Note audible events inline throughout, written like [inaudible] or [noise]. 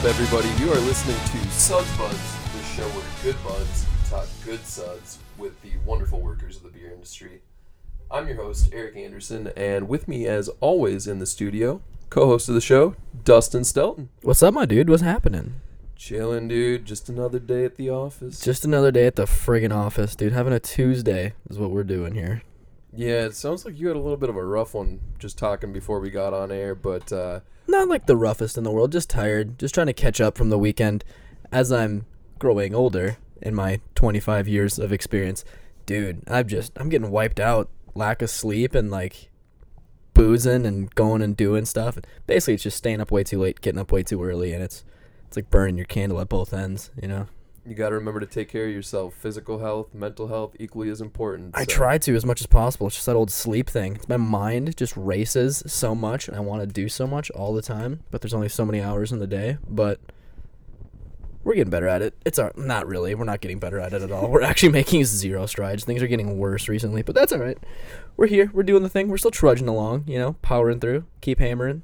Up, everybody? You are listening to Suds Buds, the show where good buds talk good suds with the wonderful workers of the beer industry. I'm your host, Eric Anderson, and with me, as always, in the studio, co-host of the show, Dustin Stelton. What's up, my dude? What's happening? Chilling, dude. Just another day at the office. Just another day at the friggin' office, dude. Having a Tuesday is what we're doing here. yeah, it sounds like you had a little bit of a rough one just talking before we got on air, but uh, Not like the roughest in the world, just tired. Just trying to catch up from the weekend as I'm growing older in my 25 years of experience. Dude, I'm just, I'm getting wiped out. Lack of sleep and like boozing and going and doing stuff. Basically, it's just staying up way too late, getting up way too early, and it's, it's like burning your candle at both ends, you know? You got to remember to take care of yourself. Physical health, mental health, equally as important. I so- try to as much as possible. It's just that old sleep thing. My mind just races so much, and I want to do so much all the time. But there's only so many hours in the day. But we're getting better at it. It's our not really. We're not getting better at it at all. We're actually [laughs] making zero strides. Things are getting worse recently, but that's all right. We're here. We're doing the thing. We're still trudging along. You know, powering through. Keep hammering.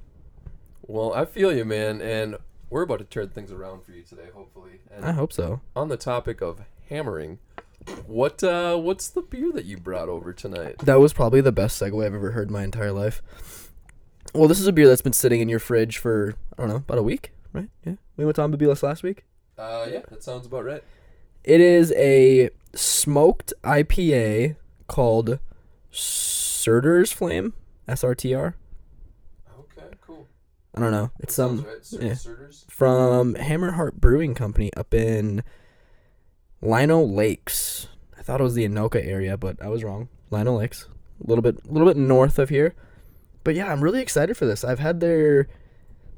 Well, I feel you, man, and we're about to turn things around for you today, hopefully. And I hope so. on the topic of hammering, what uh, what's the beer that you brought over tonight? That was probably the best segue I've ever heard in my entire life. Well, this is a beer that's been sitting in your fridge for I don't know about a week, right? Yeah, we went to Ambabilas last week. Uh, yeah, that sounds about right. It is a smoked IPA called Surtr's Flame, S R T R. I don't know. It's um, Sounds some right. Sur- yeah. From Hammerheart Brewing Company up in Lino Lakes. I thought it was the Anoka area, but I was wrong. Lino Lakes, a little bit, a little bit north of here. But yeah, I'm really excited for this. I've had their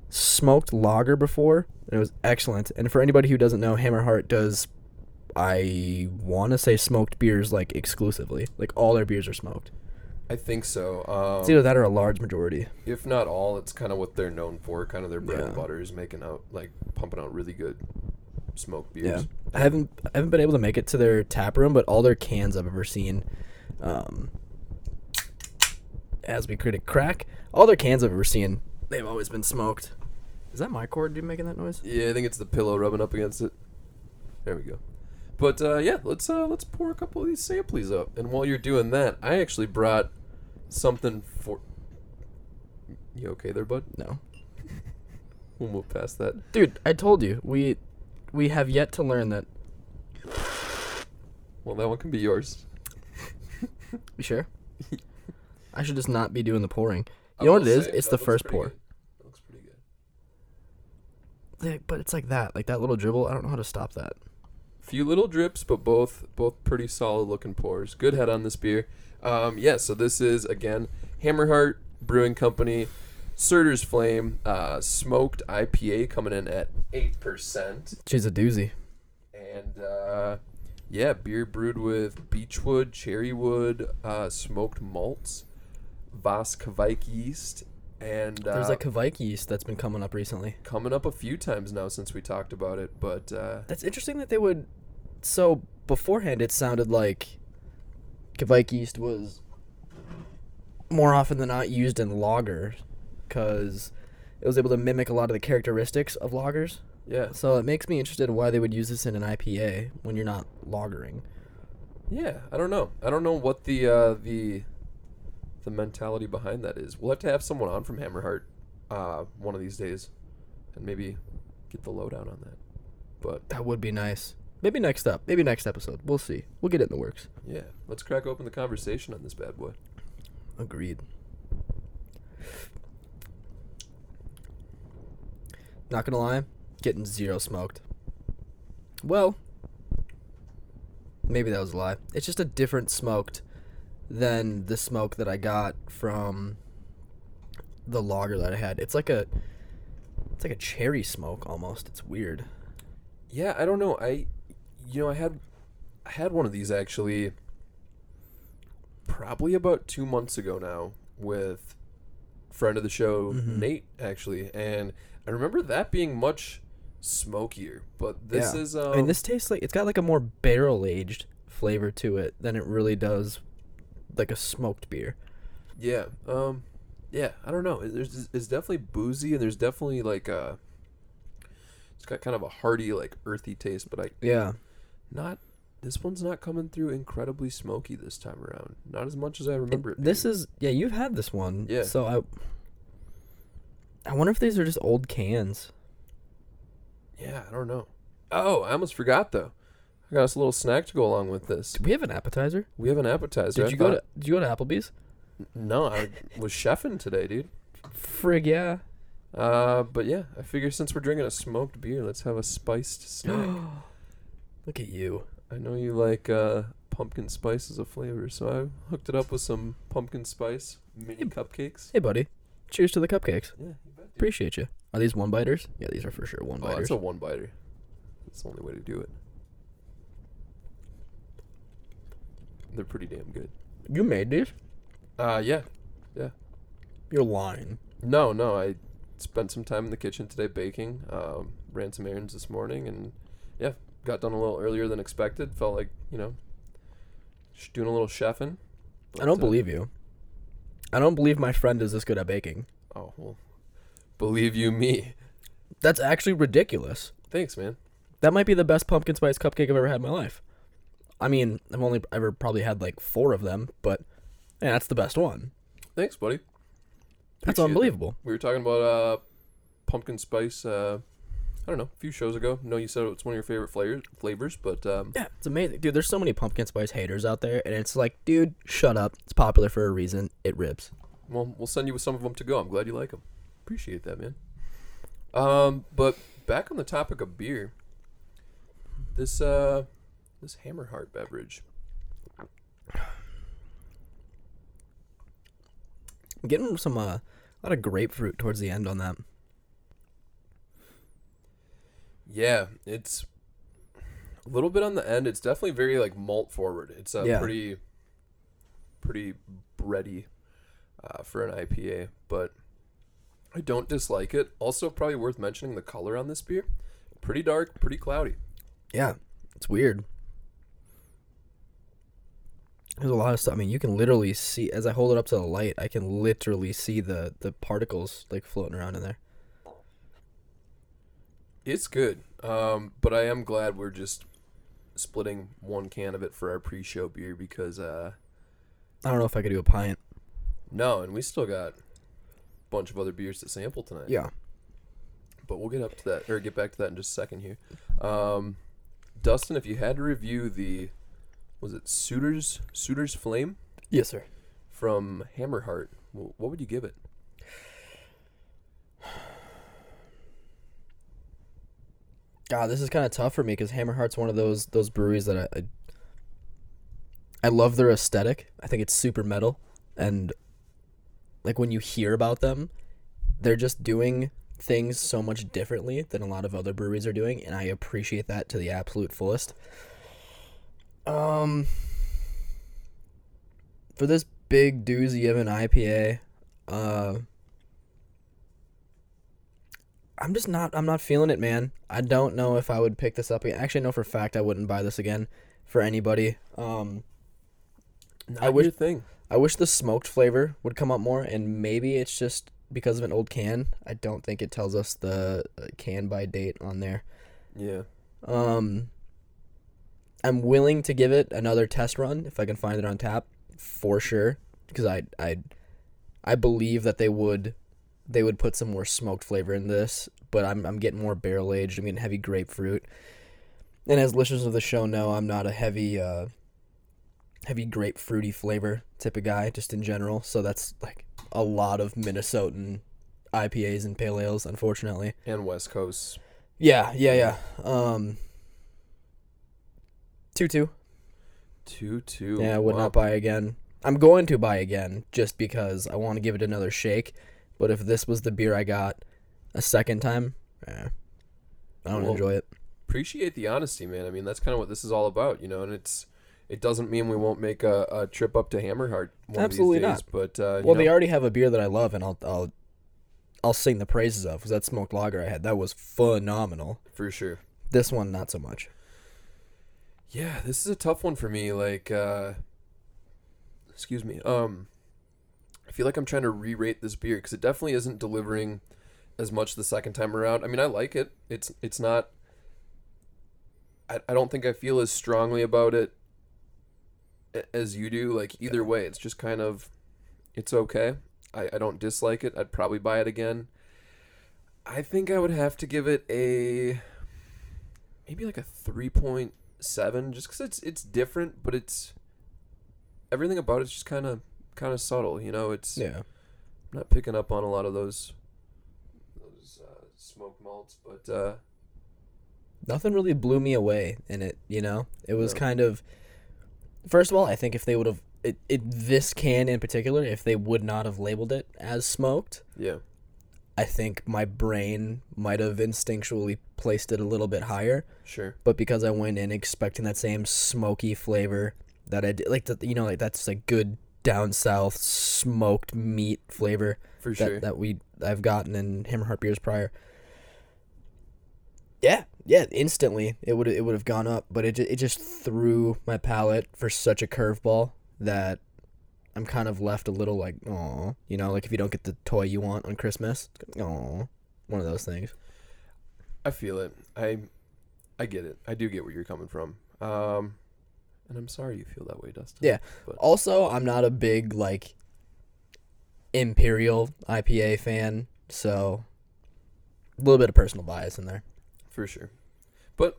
smoked lager before, and it was excellent. And for anybody who doesn't know, Hammerheart does, I want to say smoked beers like exclusively. Like all their beers are smoked. I think so. Um, It's either that or a large majority. if not all, it's kind of what they're known for. Kind of their bread and butter is making out like pumping out really good smoked Yeah, beers. I haven't I haven't been able to make it to their tap room, but all their cans I've ever seen, um, as we critic crack, all their cans I've ever seen, they've always been smoked. Is that my cord dude making that noise? Yeah, I think it's the pillow rubbing up against it. There we go. But uh, yeah, let's uh, let's pour a couple of these samplies up. And while you're doing that, I actually brought something for. You okay there, bud? No, [laughs] We'll move past that. dude. I told you we we have yet to learn that. Well, that one can be yours. You sure? [laughs] I should just not be doing the pouring. I You know what it is? say, It's the first pour. good. That looks pretty good. Yeah, but it's like that, like that little dribble. I don't know how to stop that. Few little drips, but both both pretty solid looking pours. Good head on this beer. Um, yeah, so this is again Hammerheart Brewing Company, Surtr's Flame, uh, smoked IPA coming in at eight percent, She's a doozy. and uh, yeah, beer brewed with beechwood, cherrywood, uh, smoked malts, Voss Kveik yeast, and uh, There's a Kveik yeast that's been coming up recently. coming up a few times now since we talked about it. But uh, That's interesting that they would. So beforehand, it sounded like Kveik yeast was more often than not used in lager, because it was able to mimic a lot of the characteristics of lagers. yeah, So it makes me interested in why they would use this in an IPA when you're not lagering. Yeah, I don't know. I don't know what the uh, the the mentality behind that is. We'll have to have someone on from Hammerheart uh, one of these days, and maybe get the lowdown on that. But That would be nice. Maybe next up. Maybe next episode. We'll see. We'll get it in the works. yeah, let's crack open the conversation on this bad boy. Agreed. Not gonna lie, getting zero smoked. Well, maybe that was a lie. It's just a different smoked than the smoke that I got from the lager that I had. It's like a it's like a cherry smoke almost. It's weird. Yeah, I don't know. I you know I had I had one of these actually probably about two months ago now with friend of the show Mhm. Nate actually, and I remember that being much smokier. But this Yeah. is um, I mean, this tastes like it's got like a more barrel aged flavor to it than it really does like a smoked beer. Yeah. Um. Yeah. I don't know. There's it's definitely boozy and there's definitely like a It's got kind of a hearty, like earthy taste, but I Yeah. Not. This one's not coming through incredibly smoky this time around. Not as much as I remember it. This being. is yeah, you've had this one. Yeah. So I I wonder if these are just old cans. Yeah, I don't know. Oh, I almost forgot though. I got us a little snack to go along with this. Do we have an appetizer? We have an appetizer. Did you go to Did you go to Applebee's? No, I was chefing today, dude. Frig yeah. Uh, but yeah, I figure since we're drinking a smoked beer, let's have a spiced [gasps] snack. Look at you. I know you like uh, pumpkin spice as a flavor, so I hooked it up with some pumpkin spice mini cupcakes. Hey buddy. Cheers to the cupcakes. Yeah, you bet. dude. Appreciate you. Are these one biters? Yeah, these are for sure one Oh, biters. that's a one biter. That's the only way to do it. They're pretty damn good. you made these? Uh, yeah. Yeah. You're lying. No, no, I spent some time in the kitchen today baking. Um, ran some errands this morning, and yeah, got done a little earlier than expected. Felt like you know, sh- doing a little chefing. I don't uh, believe you. I don't believe my friend is this good at baking. Oh well, believe you me. That's actually ridiculous. Thanks, man. That might be the best pumpkin spice cupcake I've ever had in my life. I mean, I've only ever probably had like four of them, but yeah, that's the best one. Thanks, buddy. That's Appreciate it. unbelievable. We were talking about uh, pumpkin spice. Uh, I don't know, a few shows ago. No, you said it's one of your favorite flavors. Flavors, but um, Yeah, it's amazing, dude. There's so many pumpkin spice haters out there, and it's like, dude, shut up. It's popular for a reason. It rips. Well, we'll send you with some of them to go. I'm glad you like them. Appreciate that, man. Um, but back on the topic of beer, this uh, this Hammerheart beverage. I'm getting some uh, a lot of grapefruit towards the end on that. Yeah, it's a little bit on the end. It's definitely very like malt forward. It's a Yeah. pretty, pretty bready uh, for an IPA, but I don't dislike it. Also, probably worth mentioning the color on this beer. Pretty dark, pretty cloudy. Yeah, it's weird. There's a lot of stuff. I mean, you can literally see as I hold it up to the light. I can literally see the the particles like floating around in there. It's good, um, but I am glad we're just splitting one can of it for our pre-show beer because uh, I don't know if I could do a pint. no, and we still got a bunch of other beers to sample tonight. Yeah. but we'll get up to that or get back to that in just a second here. Um, Dustin, if you had to review the, was it Suitors Suitors Flame Yes, sir. from Hammerheart, what would you give it? God, this is kind of tough for me because Hammerheart's one of those those breweries that I, I I love their aesthetic. I think it's super metal, and like when you hear about them, they're just doing things so much differently than a lot of other breweries are doing, and I appreciate that to the absolute fullest. Um, for this big doozy of an IPA, uh. I'm just not I'm not feeling it, man. I don't know if I would pick this up again. Actually, I know for a fact I wouldn't buy this again for anybody. Um Not I wish- your thing. I wish the smoked flavor would come up more and maybe it's just because of an old can. I don't think it tells us the uh, can by date on there. Yeah, Um I'm willing to give it another test run if I can find it on tap for sure because I I I believe that they would they would put some more smoked flavor in this, but I'm I'm getting more barrel aged. I'm getting heavy grapefruit. And as listeners of the show know, I'm not a heavy uh heavy grapefruity flavor type of guy just in general, so that's like a lot of Minnesotan IPAs and pale ales unfortunately. and West Coast. Yeah, yeah, yeah. Um, two two. Two two. Yeah, I would Wow. not buy again. I'm going to buy again just because I want to give it another shake. But if this was the beer I got a second time, eh, I don't Well, enjoy it. Appreciate the honesty, man. I mean, that's kind of what this is all about, you know. And it's it doesn't mean we won't make a, a trip up to Hammerheart one Absolutely of these days, But uh, you Well, they already have a beer that I love, and I'll I'll I'll sing the praises of. Was that smoked lager I had? That was phenomenal. for sure. This one, not so much. Yeah, this is a tough one for me. Like, uh, excuse me. Um, I feel like I'm trying to re-rate this beer because it definitely isn't delivering as much the second time around. I mean, I like it. It's it's not. I, I don't think I feel as strongly about it as you do. Like either way, it's just kind of, it's okay. I, I don't dislike it. I'd probably buy it again. I think I would have to give it a maybe like a three point seven, just because it's it's different, but it's everything about it's just kind of kind of subtle. You know, it's Yeah. I'm not picking up on a lot of those those uh, smoke malts, but uh, Nothing really blew me away in it, you know? It was No. kind of First of all, I think if they would have it, it this can in particular, if they would not have labeled it as smoked, yeah, I think my brain might have instinctually placed it a little bit higher. sure, But because I went in expecting that same smoky flavor that I did, like the, you know, like that's like good down south smoked meat flavor for that, sure. that we I've gotten in Hammerheart beers prior. Yeah, yeah, instantly it would it would have gone up, but it it just threw my palate for such a curveball that I'm kind of left a little like, oh, you know, like if you don't get the toy you want on Christmas, oh, one of those things. I feel it. I I get it. I do get where you're coming from. Um, and I'm sorry you feel that way, Dustin. Yeah. but Also, I'm not a big like Imperial IPA fan, so a little bit of personal bias in there. for sure. But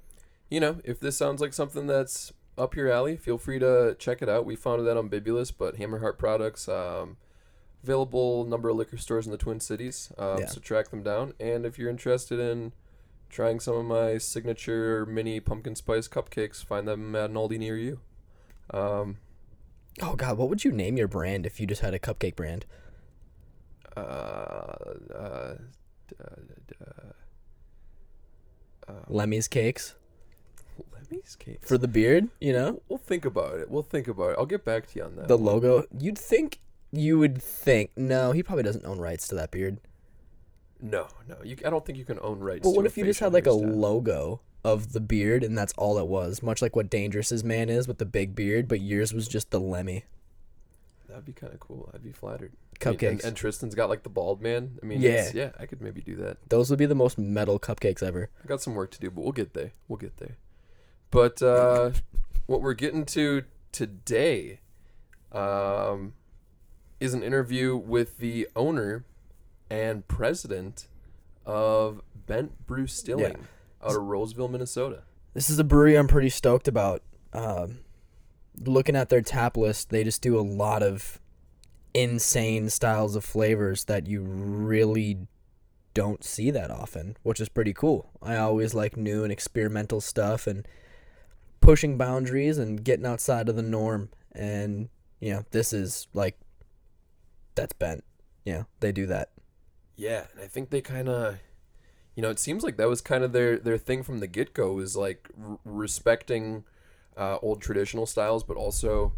you know, if this sounds like something that's up your alley, feel free to check it out. We found that on Bibulous, but Hammerheart products. Um, available number of liquor stores in the Twin Cities. Um, Yeah. So track them down. And if you're interested in trying some of my signature mini pumpkin spice cupcakes, find them at an Aldi near you. Um, Oh God, what would you name your brand if you just had a cupcake brand? uh, uh, uh, uh, uh, Lemmy's Cakes Lemmy's cakes. for the beard, you know? we'll think about it. We'll think about it. I'll get back to you on that. The one. logo. You'd think you would think no, he probably doesn't own rights to that beard. No, no. You, I don't think you can own rights. But to what if you just had like a logo of the beard and that's all it was, much like what Dangerous's man is with the big beard, but yours was just the Lemmy That'd be kind of cool. I'd be flattered. I mean, cupcakes. and, and Tristan's got like the bald man. I mean, Yeah. yeah, yeah. I could maybe do that. Those would be the most metal cupcakes ever. I got some work to do, but we'll get there. We'll get there. But uh, what we're getting to today um, is an interview with the owner and president of Bent Brewstillery out of Roseville, Minnesota. This is a brewery I'm pretty stoked about. Um, looking at their tap list, they just do a lot of insane styles of flavors that you really don't see that often, which is pretty cool. I always like new and experimental stuff and pushing boundaries and getting outside of the norm. And, you know, this is like, that's bent. You know, they do that. Yeah, and I think they kind of, you know, it seems like that was kind of their their thing from the get go is like r- respecting uh, old traditional styles, but also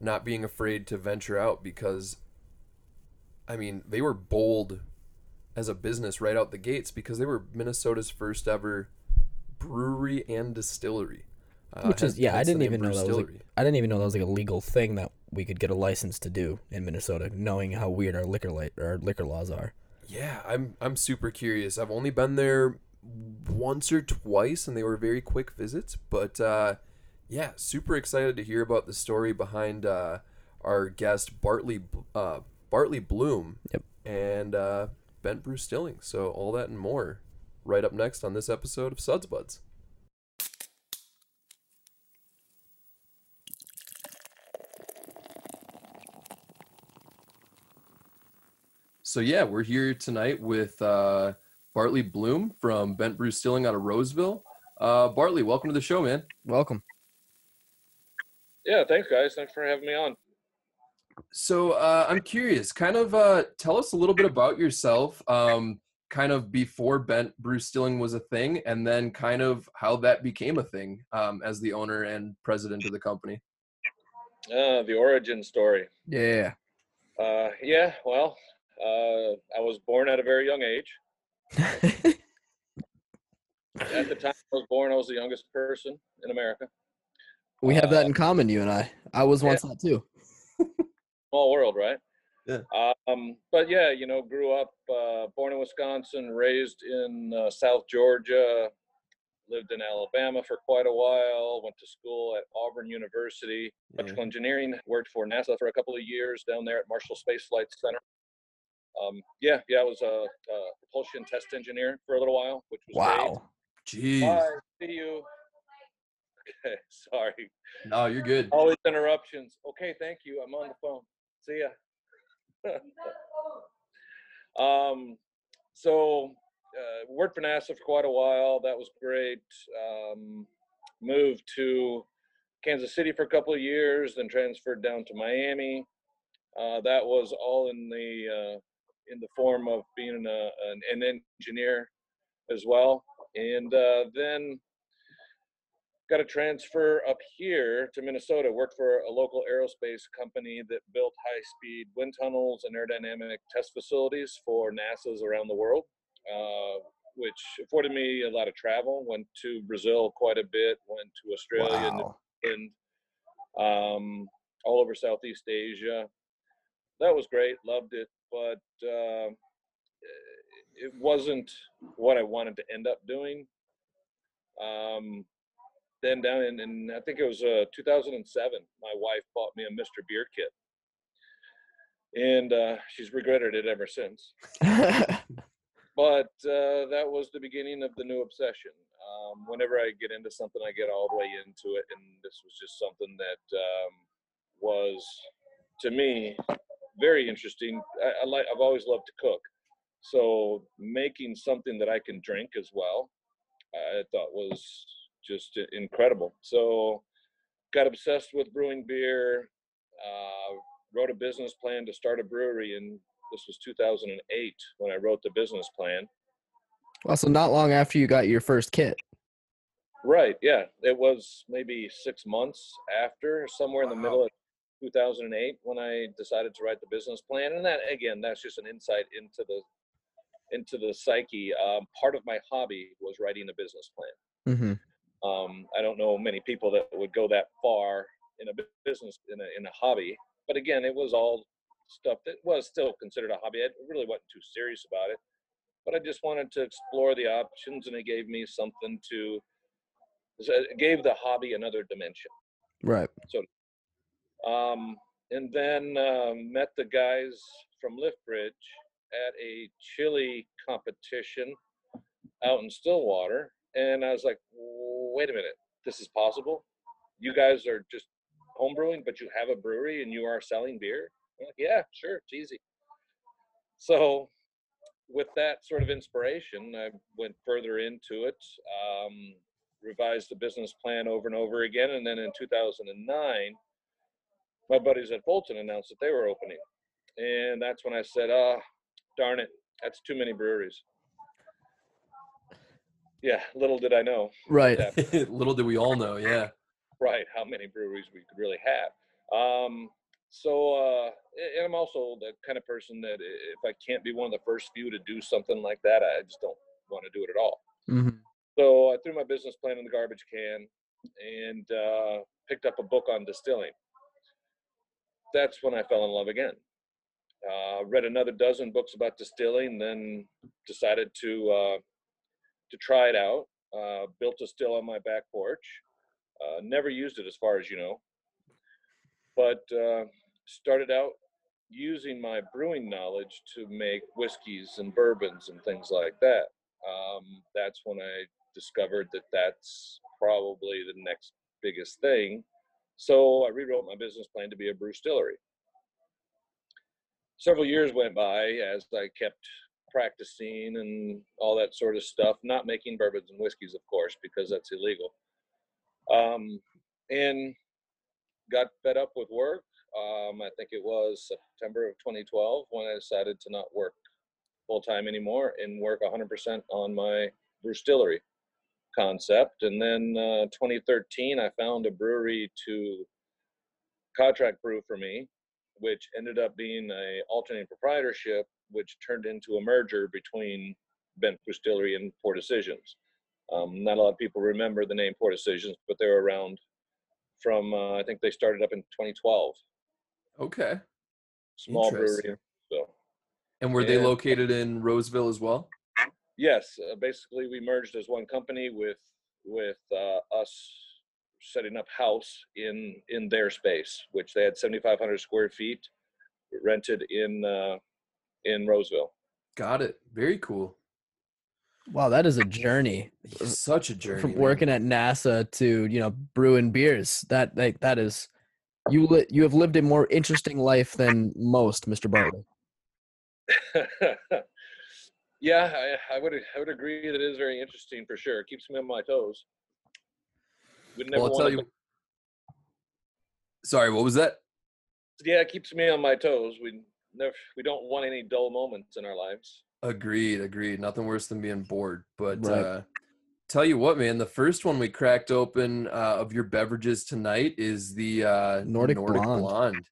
not being afraid to venture out because, I mean, they were bold as a business right out the gates because they were Minnesota's first ever brewery and distillery. Uh, Which is yeah, I didn't even know that was like, I didn't even know that was like a legal thing that we could get a license to do in Minnesota, knowing how weird our liquor light our liquor laws are. Yeah, I'm I'm super curious. I've only been there once or twice, and they were very quick visits. But uh, yeah, super excited to hear about the story behind uh, our guest Bartley uh, Bartley Blume. Yep. And uh, Bent Brewstillery. So all that and more, right up next on this episode of Suds Buds. So yeah, we're here tonight with uh, Bartley Blume from Bent Brewstillery out of Roseville. Uh, Bartley, welcome to the show, man. Welcome. Yeah, thanks, guys. Thanks for having me on. So uh, I'm curious, kind of uh, tell us a little bit about yourself, um, kind of before Bent Brewstillery was a thing, and then kind of how that became a thing um, as the owner and president of the company. Uh, the origin story. Yeah. Uh, yeah, well, uh, I was born at a very young age. [laughs] At the time I was born, I was the youngest person in America. we have that in common, you and I. I was once that too. [laughs] Small world, right? Yeah. Um, but yeah, you know, grew up, uh, born in Wisconsin, raised in uh, South Georgia, lived in Alabama for quite a while, went to school at Auburn University, Yeah. electrical engineering, worked for NASA for a couple of years down there at Marshall Space Flight Center. Um, yeah, yeah, I was a, a propulsion test engineer for a little while, which was great. Wow. Jeez. Bye. See you. Okay, [laughs] sorry. No, you're good. Always interruptions. Okay, thank you. I'm on the phone. See ya. [laughs] um, so uh, worked for NASA for quite a while. That was great. Um, moved to Kansas City for a couple of years, then transferred down to Miami. Uh, that was all in the uh, in the form of being a, an, an engineer as well, and uh, then got a transfer up here to Minnesota. Worked for a local aerospace company that built high-speed wind tunnels and aerodynamic test facilities for NASA's around the world, uh, which afforded me a lot of travel. Went to Brazil quite a bit. Went to Australia, New Wow. Zealand, um, all over Southeast Asia. That was great. Loved it, but uh, it wasn't what I wanted to end up doing. Um, then down in, in I think it was uh, 2007, my wife bought me a Mr. Beer kit, and uh, she's regretted it ever since. [laughs] But uh, that was the beginning of the new obsession. Um, whenever I get into something, I get all the way into it, and this was just something that um, was, to me, very interesting. I, I like. I've always loved to cook, so making something that I can drink as well, I thought was just incredible. So, got obsessed with brewing beer. Uh, wrote a business plan to start a brewery, and this was 2008 when I wrote the business plan. well, so not long after you got your first kit. Right. Yeah. It was maybe six months after, somewhere in the middle of 2008, when I decided to write the business plan. And that, again, that's just an insight into the into the psyche. Um, part of my hobby was writing a business plan. Mm-hmm. Um, I don't know many people that would go that far in a business in a in a hobby. But again, it was all stuff that was still considered a hobby. I really wasn't too serious about it, but I just wanted to explore the options, and it gave me something to. It gave the hobby another dimension. Right. Um, and then um, met the guys from Lift Bridge at a chili competition out in Stillwater, and I was like, "Wait a minute, this is possible? You guys are just homebrewing, but you have a brewery and you are selling beer?" Like, "Yeah, sure, it's easy." So, with that sort of inspiration, I went further into it, um, revised the business plan over and over again, and then in 2009 my buddies at Fulton announced that they were opening. And that's when I said, ah, darn it, that's too many breweries. Yeah, little did I know, Right. [laughs] Little did we all know, yeah. right, how many breweries we could really have. Um, so, uh, and I'm also the kind of person that if I can't be one of the first few to do something like that, I just don't want to do it at all. Mm-hmm. So I threw my business plan in the garbage can and uh, picked up a book on distilling. That's when I fell in love again. Uh, read another dozen books about distilling, then decided to uh, to try it out. Uh, built a still on my back porch. Uh, never used it, as far as you know, but uh, started out using my brewing knowledge to make whiskeys and bourbons and things like that. Um, that's when I discovered that that's probably the next biggest thing. So I rewrote my business plan to be a brew distillery. Several years went by as I kept practicing and all that sort of stuff, not making bourbons and whiskeys, of course, because that's illegal. Um, and got fed up with work. Um, I think it was September of 2012 when I decided to not work full time anymore and work 100% on my brew distillery concept. And then uh, 2013, I found a brewery to contract brew for me, which ended up being a alternating proprietorship, which turned into a merger between Bent Distillery and Poor Decisions. Um, not a lot of people remember the name Poor Decisions, but they were around from uh, I think they started up in 2012. Okay. small brewery. So And were they located in Roseville as well? Yes, uh, basically we merged as one company with with uh, us setting up house in in their space, which they had 7,500 square feet rented in uh, in Roseville. Got it. Very cool. Wow, that is a [laughs] journey [laughs] Such a journey. from man. working at NASA to you know brewing beers. That like that is you li- you have lived a more interesting life than most, Mr. Bartley. [laughs] yeah, I, I would I would agree that it is very interesting for sure. It keeps me on my toes. Would never Well, I'll wanna tell you. Sorry, what was that? yeah, it keeps me on my toes. We never we don't want any dull moments in our lives. Agreed, agreed. Nothing worse than being bored. But Right. uh, tell you what, man, the first one we cracked open uh, of your beverages tonight is the uh, Nordic Blonde. Blonde.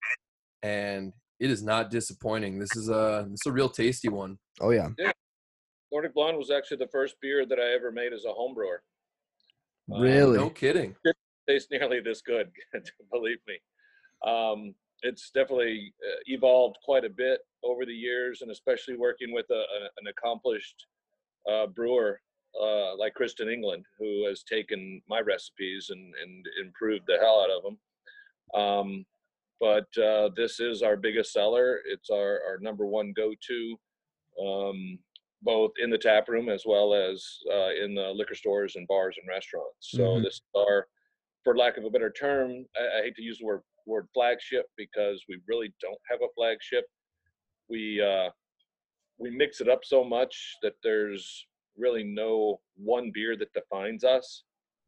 and it is not disappointing. This is a this is a real tasty one. Oh yeah, Nordic Blonde was actually the first beer that I ever made as a home brewer. Um, really. No kidding. tastes nearly this good, [laughs] believe me. Um, it's definitely uh, evolved quite a bit over the years, and especially working with a, a, an accomplished uh, brewer uh, like Kristen England, who has taken my recipes and, and improved the hell out of them. Um, but uh, this is our biggest seller. It's our, our number one go-to, um, both in the tap room as well as uh, in the liquor stores and bars and restaurants. So Mhm. this is our, for lack of a better term, I, I hate to use the word word flagship because we really don't have a flagship. We uh, we mix it up so much that there's really no one beer that defines us,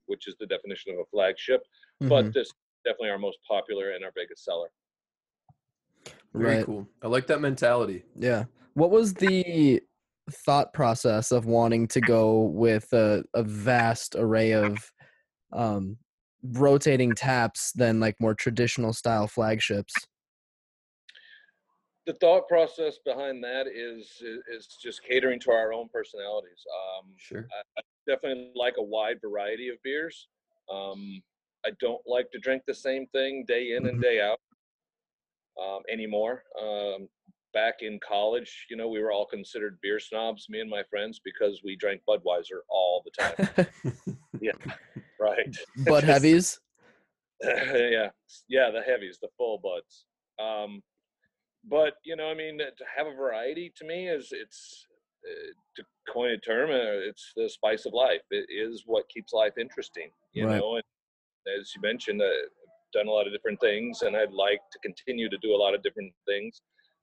which is the definition of a flagship. Mhm. But this is definitely our most popular and our biggest seller. Very Right. cool. I like that mentality. Yeah. What was the thought process of wanting to go with a, a vast array of um, rotating taps than like more traditional style flagships? The thought process behind that is is just catering to our own personalities. Um, Sure. definitely like a wide variety of beers. Um, I don't like to drink the same thing day in and Mhm. day out um, anymore. Um, back in college, you know, we were all considered beer snobs, me and my friends, because we drank Budweiser all the time. [laughs] Yeah, right. [laughs] Bud heavies? [laughs] yeah, yeah, the heavies, the full buds. Um, but you know, I mean, to have a variety to me is it's uh, to coin a term, uh, it's the spice of life. It is what keeps life interesting, you Right. know. And as you mentioned, uh, I've done a lot of different things, and I'd like to continue to do a lot of different things.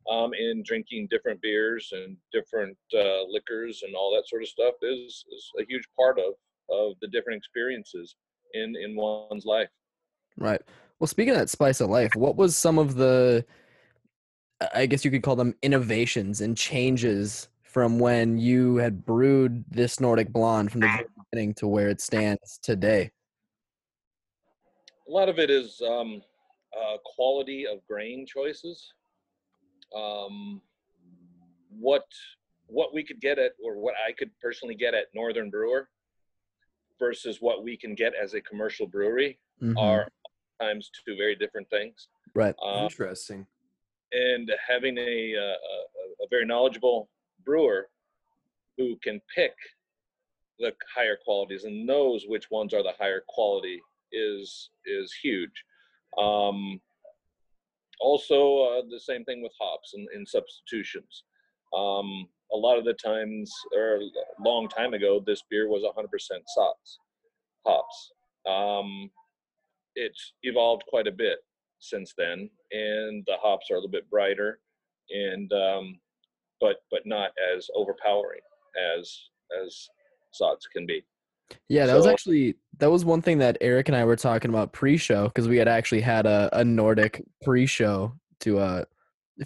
Um, in drinking different beers and different uh, liquors and all that sort of stuff is, is a huge part of of the different experiences in in one's life. Right. Well, speaking of that spice of life, what was some of the, I guess you could call them innovations and changes from when you had brewed this Nordic Blonde from the beginning to where it stands today? a lot of it is um, uh, quality of grain choices. Um, what what we could get at, or what I could personally get at Northern Brewer, versus what we can get as a commercial brewery, Mhm. are times two very different things. right. Uh, Interesting. and having a, uh, a a very knowledgeable brewer who can pick the higher qualities and knows which ones are the higher quality is is huge. Um, also, uh, the same thing with hops and, and substitutions. Um, a lot of the times, or a long time ago, this beer was 100% Saaz, hops. Um, it's evolved quite a bit since then, and the hops are a little bit brighter, and um, but but not as overpowering as as Saaz can be. Yeah, that was actually that was one thing that Eric and I were talking about pre-show because we had actually had a, a Nordic pre-show to uh,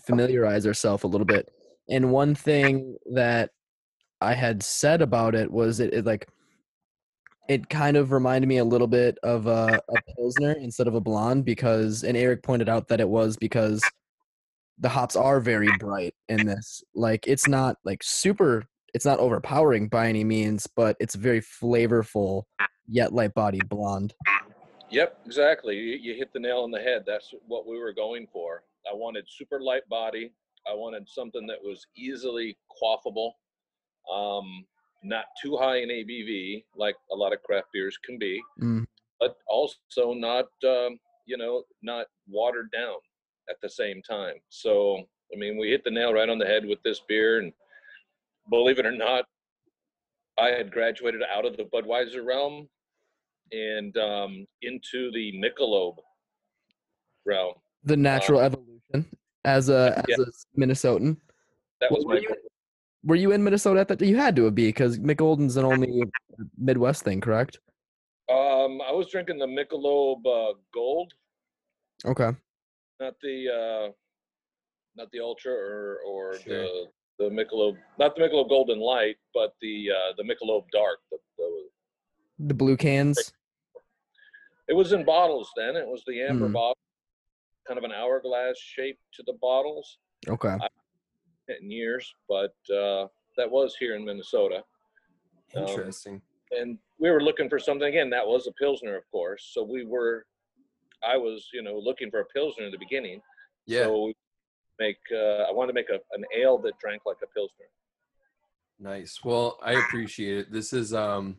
familiarize ourselves a little bit. And one thing that I had said about it was it, it like it kind of reminded me a little bit of a, a pilsner instead of a blonde because and Eric pointed out that it was because the hops are very bright in this. Like it's not like super it's not overpowering by any means, but it's very flavorful yet light bodied blonde. Yep, exactly. You, you hit the nail on the head. That's what we were going for. I wanted super light body. I wanted something that was easily quaffable, um, not too high in ABV like a lot of craft beers can be, Mm. but also not um, you know not watered down at the same time. So I mean, we hit the nail right on the head with this beer, and believe it or not, I had graduated out of the Budweiser realm and um, into the Michelob realm. The natural evolution as a as Yeah. a Minnesotan. That was Were my you, were you in Minnesota at that? You had to be because Mich an only Midwest thing, correct? Um, I was drinking the Michelob uh, Gold, Okay. not the uh, not the Ultra or or Sure. the the Michelob, not the Michelob Golden Light, but the uh, the Michelob Dark. The, the, The blue cans. it was in bottles then. It was the amber Mm. bottle, kind of an hourglass shape to the bottles. Okay. In years, but uh, that was here in Minnesota. Um, Interesting. and we were looking for something again that was a pilsner of course so we were i was you know looking for a pilsner in the beginning yeah. so we make uh, i wanted to make a, an ale that drank like a pilsner Nice. Well, I appreciate it. This is um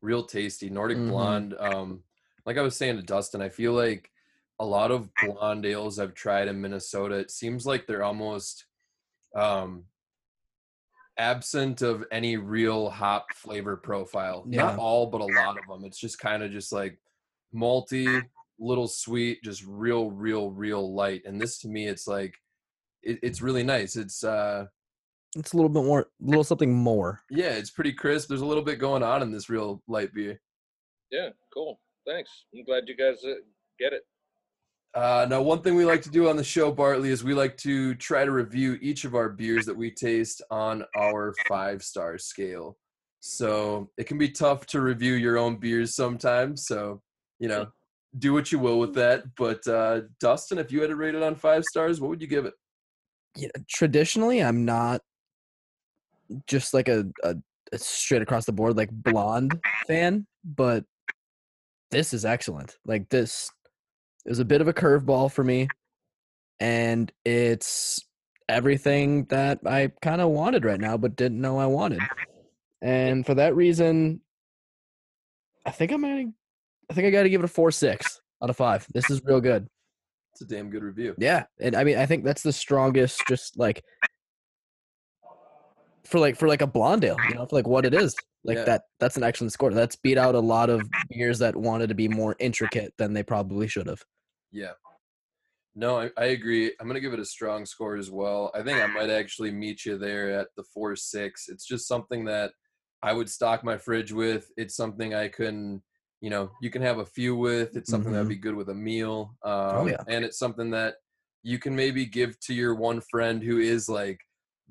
real tasty. Nordic Mhm. blonde. Um like I was saying to Dustin, I feel like a lot of blonde ales I've tried in Minnesota, it seems like they're almost um absent of any real hop flavor profile. Yeah. Not all, but a lot of them. It's just kind of just like malty, little sweet, just real, real, real light. And this to me, it's like it, it's really nice. It's uh It's a little bit more, a little something more. yeah, it's pretty crisp. There's a little bit going on in this real light beer. yeah cool thanks i'm glad you guys uh, get it Uh, now, one thing we like to do on the show, Bartley, is we like to try to review each of our beers that we taste on our five star scale. So it can be tough to review your own beers sometimes. So, you know, do what you will with that. But uh, Dustin, if you had to rate it on five stars, what would you give it? Traditionally, I'm not just like a, a, a straight across the board like blonde fan, but this is excellent. Like this is a bit of a curveball for me, and it's everything that I kind of wanted right now, but didn't know I wanted. And for that reason, I think I'm gonna, I think I got to give it a four six out of five. This is real good. It's a damn good review. Yeah, and I mean, I think that's the strongest. Just like for like for like a blonde ale, you know, for like what it is. Like Yeah. that. That's an excellent score. That's beat out a lot of beers that wanted to be more intricate than they probably should have. Yeah. No, I, I agree. I'm gonna give it a strong score as well. I think I might actually meet you there at the four six. It's just something that I would stock my fridge with. It's something I can, you know, you can have a few with. It's something that'd Mhm. be good with a meal. Um, yeah. And it's something that you can maybe give to your one friend who is like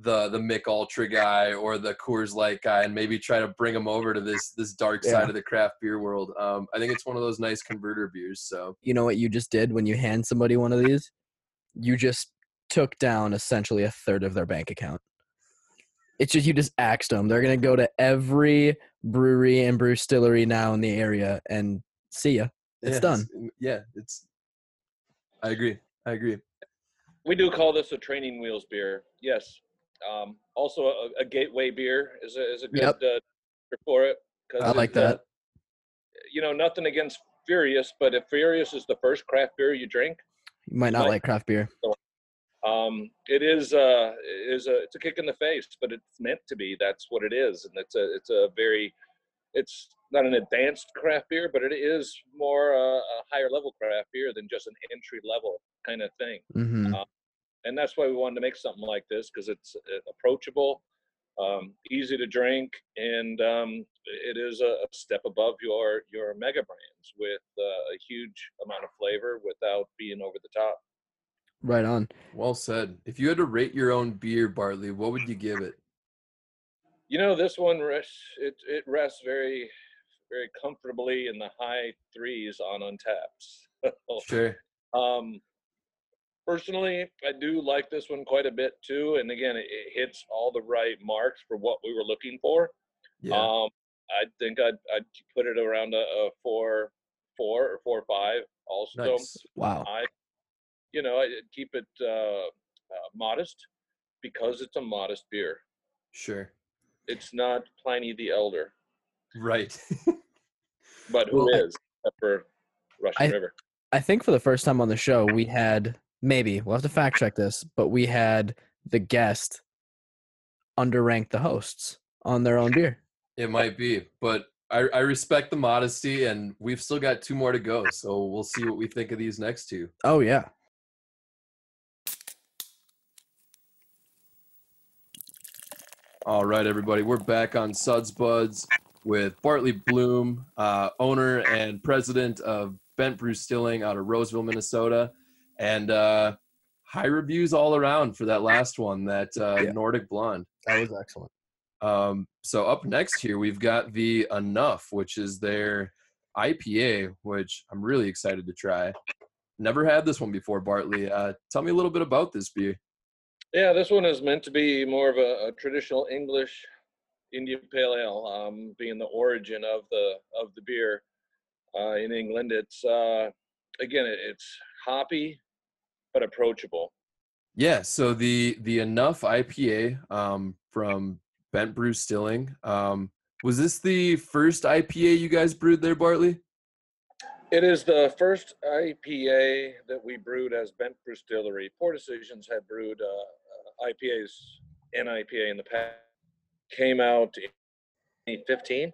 the the Mich Ultra guy or the Coors Light guy, and maybe try to bring them over to this this dark side Yeah. of the craft beer world. Um, I think it's one of those nice converter beers. So You know what you just did when you hand somebody one of these? You just took down essentially a third of their bank account. It's just you just axed them. They're gonna go to every brewery and brew distillery now in the area and see ya. It's Yeah, done. mm, Yeah, it's. I agree. I agree. we do call this a training wheels beer yes um, also a, a gateway beer is a, is a good Yep. uh, for it because I like that. you know nothing against furious but if furious is the first craft beer you drink You might not Like- like craft beer. Um, it is uh, it is a it's a kick in the face, but it's meant to be. That's what it is, and it's a it's a very it's not an advanced craft beer, but it is more uh, a higher level craft beer than just an entry level kind of thing. Mm-hmm. And that's why we wanted to make something like this because it's uh, approachable, um, easy to drink, and um, it is a, a step above your your mega brands with uh, a huge amount of flavor without being over the top. Right on. Well said. If you had to rate your own beer, Bartley, what would you give it? You know, this one rests it it rests very very comfortably in the high threes on Untappd. Sure. um, personally, I do like this one quite a bit too. And again, it, it hits all the right marks for what we were looking for. Yeah. Um, I think I'd I'd put it around a, a four four or four five. Also, nice. Wow. I you know, I- keep it uh, uh, modest because it's a modest beer. Sure. It's not Pliny the Elder, Right. [laughs] but who Well, I- is except for Russian I- River? I think for the first time on the show, we had maybe we'll have to fact check this, but we had the guest underrank the hosts on their own beer. it might be, but I, I respect the modesty, and we've still got two more to go. So we'll see what we think of these next two. Oh yeah. All right, everybody, we're back on Suds Buds with Bartley Blume, uh, owner and president of Bent Brewstillery out of Roseville, Minnesota, and uh, high reviews all around for that last one, that uh, Yeah. Nordic Blonde. That was excellent. Um, so up next here, we've got the Enough, which is their IPA, which I'm really excited to try. Never had this one before, Bartley. Uh, tell me a little bit about this beer. Yeah, this one is meant to be more of a, a traditional English Indian Pale Ale, um, being the origin of the of the beer uh, in England. It's uh, again, it, it's hoppy but approachable. Yeah, so the the Enough IPA um, from Bent Brewstillery. Um, was this the first IPA you guys brewed there, Bartley? It is the first IPA that we brewed as Bent Brew Distillery. Four Decisions had brewed uh, IPAs, an IPA in the past. Came out in 2015.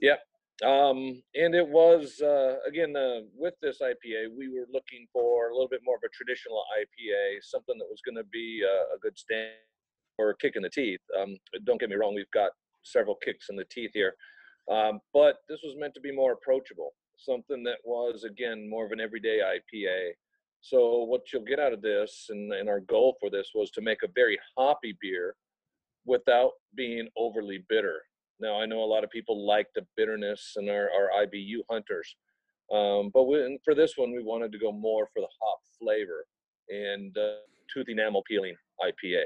Yep. Um, and it was, uh, again, uh, with this IPA, we were looking for a little bit more of a traditional IPA, something that was going to be uh, a good stand or a kick in the teeth. Um, don't get me wrong, we've got several kicks in the teeth here. Um, but this was meant to be more approachable, something that was, again, more of an everyday IPA. So, what you'll get out of this, and, and our goal for this was to make a very hoppy beer without being overly bitter. Now, I know a lot of people like the bitterness and our, are IBU hunters. Um, but we, for this one, we wanted to go more for the hop flavor and uh, tooth enamel peeling IPA.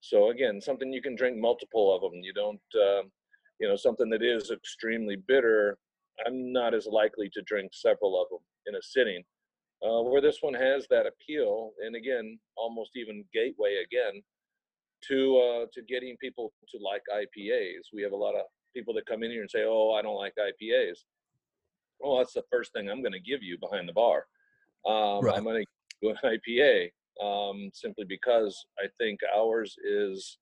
So, again, something you can drink multiple of them. You don't, um, you know, something that is extremely bitter, I'm not as likely to drink several of them in a sitting. Uh, where this one has that appeal, and again, almost even gateway again to uh, to getting people to like IPAs. We have a lot of people that come in here and say, "Oh, I don't like IPAs." Well, that's the first thing I'm going to give you behind the bar. Um, Right. I'm going to do an IPA um, simply because I think ours is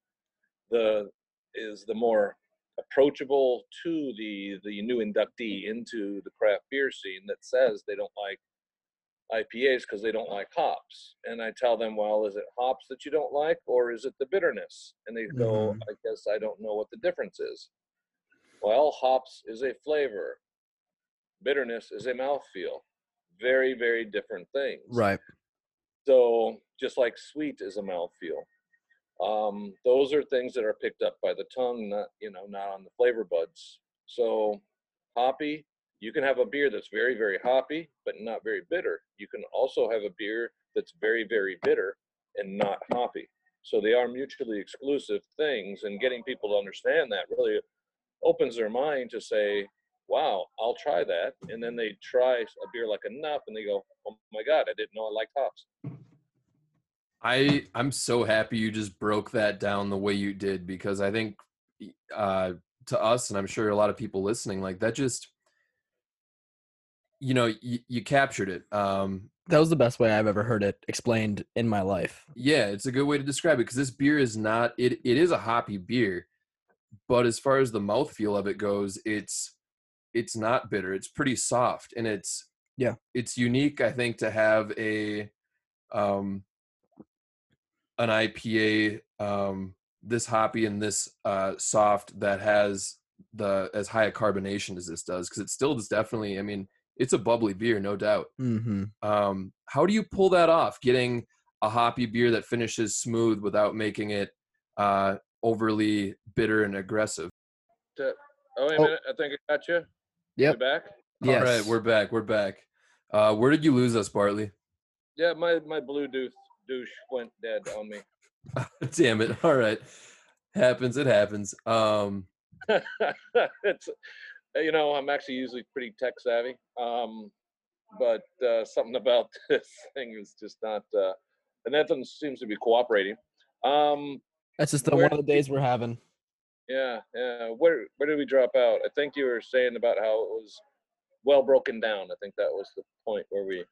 the is the more approachable to the the new inductee into the craft beer scene that says they don't like IPAs because they don't like hops. And I tell them, well, is it hops that you don't like or is it the bitterness? And they go, Mhm. I guess I don't know what the difference is. Well, hops is a flavor. Bitterness is a mouthfeel. Very, very different things. Right. So just like sweet is a mouthfeel. Um, those are things that are picked up by the tongue, not you know, not on the flavor buds. So hoppy, you can have a beer that's very, very hoppy, but not very bitter. You can also have a beer that's very, very bitter and not hoppy. So they are mutually exclusive things, and getting people to understand that really opens their mind to say, "Wow, I'll try that." And then they try a beer like Enough, and they go, "Oh my God, I didn't know I liked hops." I I'm so happy you just broke that down the way you did because I think uh to us and I'm sure a lot of people listening like that just you know you, you captured it um That was the best way I've ever heard it explained in my life. yeah it's a good way to describe it because this beer is not it it is a hoppy beer but as far as the mouthfeel of it goes it's it's not bitter it's pretty soft and it's Yeah. it's unique I think to have a um an IPA um, this hoppy and this uh, soft that has the as high a carbonation as this does because it still is definitely I mean it's a bubbly beer no doubt. Mm-hmm. Um, how do you pull that off? Getting a hoppy beer that finishes smooth without making it uh, overly bitter and aggressive. Oh, wait a Oh. minute. I think I got you. Yep. You back? Yes. All right, we're back. We're back. Uh, where did you lose us, Bartley? Yeah, my my blue douche douche went dead on me. [laughs] Damn it! All right, happens. It happens. Um, [laughs] it's you know I'm actually usually pretty tech savvy. Um, but uh, something [laughs] about this thing is just not. Uh, and nothing seems to be cooperating. Um, That's just the, Where one of the days we're having. yeah, yeah. Where where did we drop out? I think you were saying about how it was well broken down. I think that was the point where we.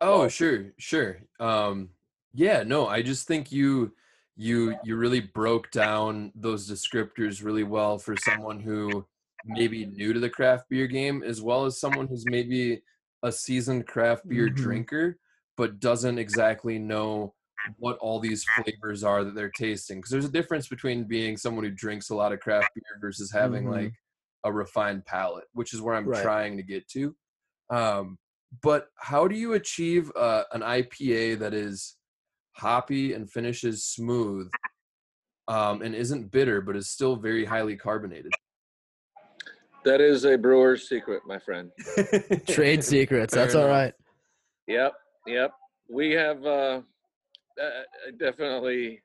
Oh, Well- sure, sure. Um, yeah, no, I just think you you you really broke down those descriptors really well for someone who maybe new to the craft beer game as well as someone who's maybe a seasoned craft beer Mhm. drinker but doesn't exactly know what all these flavors are that they're tasting because there's a difference between being someone who drinks a lot of craft beer versus having Mhm. like a refined palate which is where i'm Right. trying to get to um, but how do you achieve uh, an IPA that is hoppy and finishes smooth um, and isn't bitter but is still very highly carbonated? That is a brewer's secret, my friend. [laughs] Trade secrets. That's all right. Yep, yep. We have uh, uh, I definitely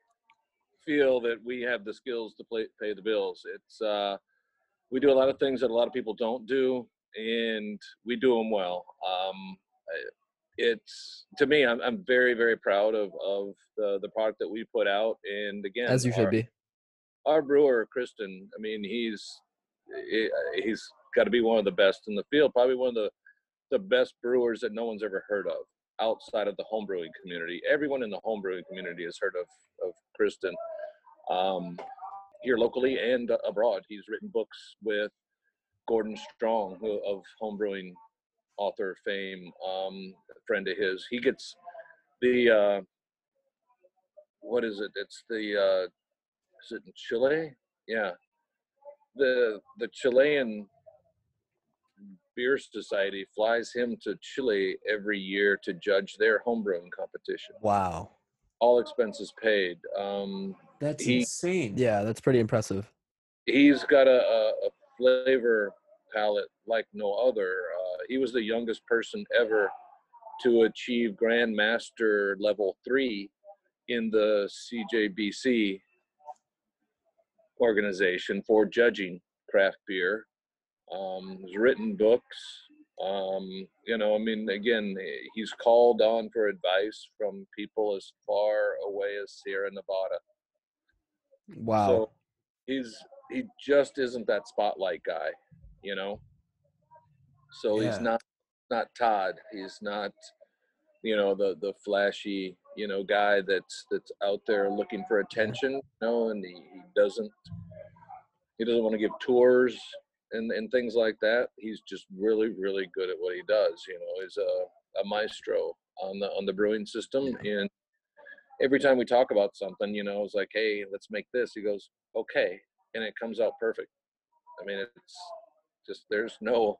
feel that we have the skills to play, pay the bills. It's uh, we do a lot of things that a lot of people don't do, and we do them well. Um, it's to me, I'm, I'm very very proud of of the the product that we put out, and again, As you our- should be. our brewer Kristen, I mean, he's he- he's got to be one of the best in the field, probably one of the the best brewers that no one's ever heard of outside of the homebrewing community. Everyone in the homebrewing community has heard of of Kristen um, here locally and abroad. He's written books with Gordon Strong who, of homebrewing author fame, um, a friend of his. He gets the uh, what is it? It's the uh, is it in Chile? Yeah. The the Chilean beer society flies him to Chile every year to judge their homebrewing competition. Wow. All expenses paid. Um, That's He- insane. Yeah, that's pretty impressive. he's got a, a, a flavor palette like no other. Uh, he was the youngest person ever to achieve Grandmaster level three in the CJBC organization for judging craft beer. Um, he's written books. Um, you know, I mean, again, he's called on for advice from people as far away as Sierra Nevada. Wow. So he's he just isn't that spotlight guy, you know. So Yeah. he's not not Todd. He's not, you know, the the flashy, you know, guy that's that's out there looking for attention, you know, and he, he doesn't he doesn't want to give tours and and things like that. He's just really really good at what he does. You know, he's a a maestro on the on the brewing system and every time we talk about something, you know, it's like, hey, let's make this. He goes, okay, and it comes out perfect. I mean, it's just there's no,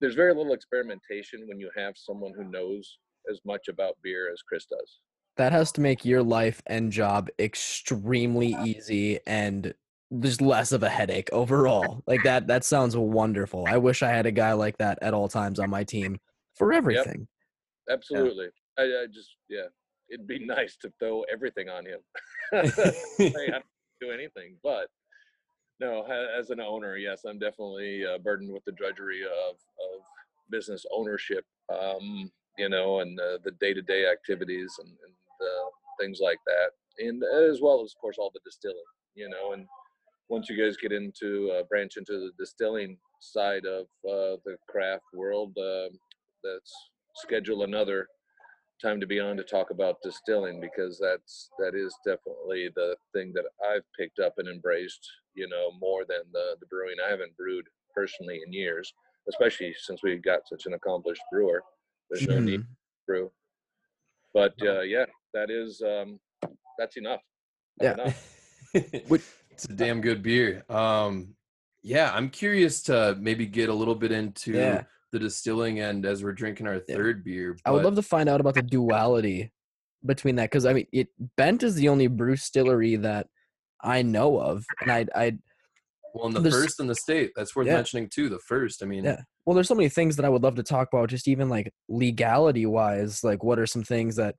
there's very little experimentation when you have someone who knows as much about beer as Chris does. that has to make your life and job extremely easy and there's less of a headache overall. Like that that sounds wonderful. I wish I had a guy like that at all times on my team for everything. Absolutely. I, I just, yeah, it'd be [laughs] nice to throw everything on him. [laughs] I [laughs] don't do anything, but no, as an owner, yes, I'm definitely uh, burdened with the drudgery of, of business ownership, um, you know, and uh, the day-to-day activities and, and uh, things like that, and as well as, of course, all the distilling, you know, and once you guys get into uh, branch into the distilling side of uh, the craft world, let's schedule another time to be on to talk about distilling because that's that is definitely the thing that I've picked up and embraced, you know, more than the the brewing. I haven't brewed personally in years, especially since we got such an accomplished brewer. There's no need to brew. But uh, yeah, that is um, that's enough. That's Yeah. enough. [laughs] Would- it's a damn good beer. Um, yeah, I'm curious to maybe get a little bit into Yeah. the distilling end as we're drinking our Yeah. third beer. I would love to find out about the duality between that because I mean, it Bent is the only brew distillery that I know of, and I, I Well, in the there's- first in the state, that's worth Yeah. mentioning too. The first, I mean, Yeah. well, there's so many things that I would love to talk about, just even like legality wise. Like, what are some things that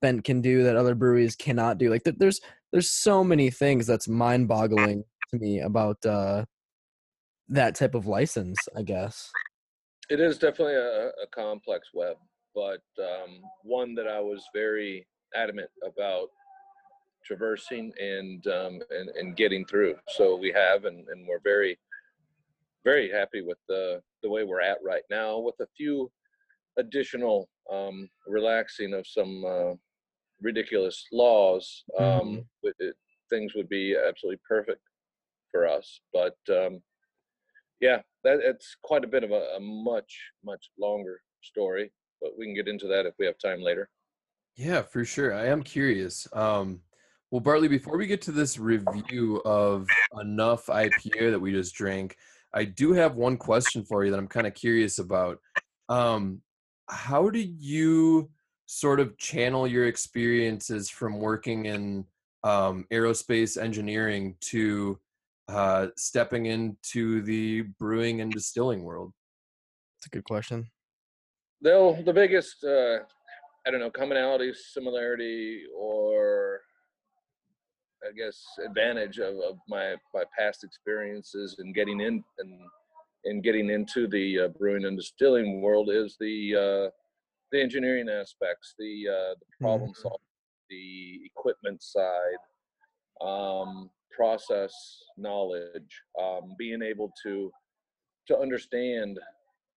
Bent can do that other breweries cannot do? Like, there's there's so many things that's mind boggling to me about uh, that type of license. I guess. It is definitely a, a complex web, but um, one that I was very adamant about traversing and um, and, and getting through. So we have, and, and we're very very happy with the the way we're at right now, with a few additional um, relaxing of some uh, ridiculous laws. Um, Mhm. it, it- things would be absolutely perfect for us, but um, yeah, that it's quite a bit of a, a much much longer story. But we can get into that if we have time later. Yeah, for sure. I am curious. Um, well, Bartley, before we get to this review of enough IPA that we just drank, I do have one question for you that I'm kind of curious about. Um, how do you sort of channel your experiences from working in um, aerospace engineering to uh, stepping into the brewing and distilling world? That's a good question. Though the biggest, uh, I don't know, commonality, similarity, or I guess advantage of, of my my past experiences and getting in and and getting into the uh, brewing and distilling world is the uh, the engineering aspects, the uh, the problem solving, the equipment side, um, process knowledge, um, being able to to understand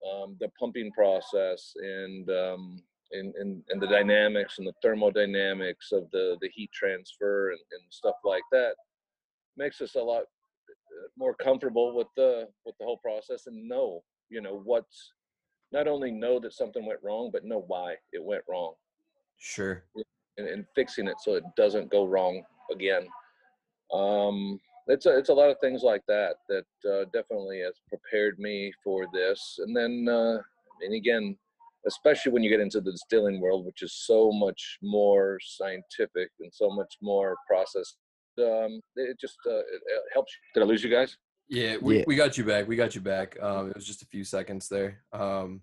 um, the pumping process and, um, and, and and the dynamics and the thermodynamics of the the heat transfer and, and stuff like that makes us a lot uh, more comfortable with the with the whole process and know you know what's not only know that something went wrong but know why it went wrong Sure. and, and fixing it so it doesn't go wrong again. Um, it's a, it's a lot of things like that that uh, definitely has prepared me for this. And then, uh, and again, especially when you get into the distilling world, which is so much more scientific and so much more processed, um, it just uh, it, it helps. Did I lose you guys? Yeah, we, Yeah. we got you back. We got you back. Um, it was just a few seconds there. Um,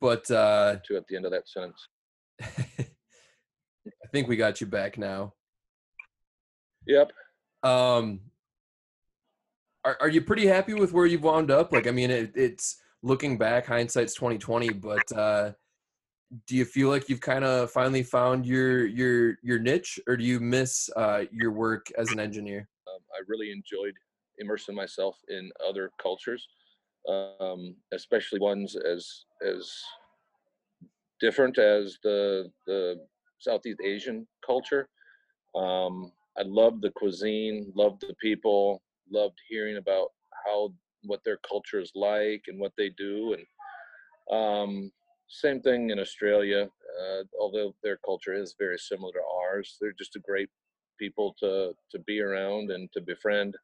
but uh, To at the end of that sentence. [laughs] I think we got you back now. Yep. Um, are are you pretty happy with where you've wound up? Like, I mean, it, it's looking back, hindsight's twenty twenty. But uh, do you feel like you've kind of finally found your your your niche, or do you miss uh, your work as an engineer? um, I really enjoyed immersing myself in other cultures, um, especially ones as as different as the the Southeast Asian culture. Um, I loved the cuisine, loved the people, loved hearing about how what their culture is like and what they do, and um, same thing in Australia. Uh, although their culture is very similar to ours, they're just a great people to to be around and to befriend.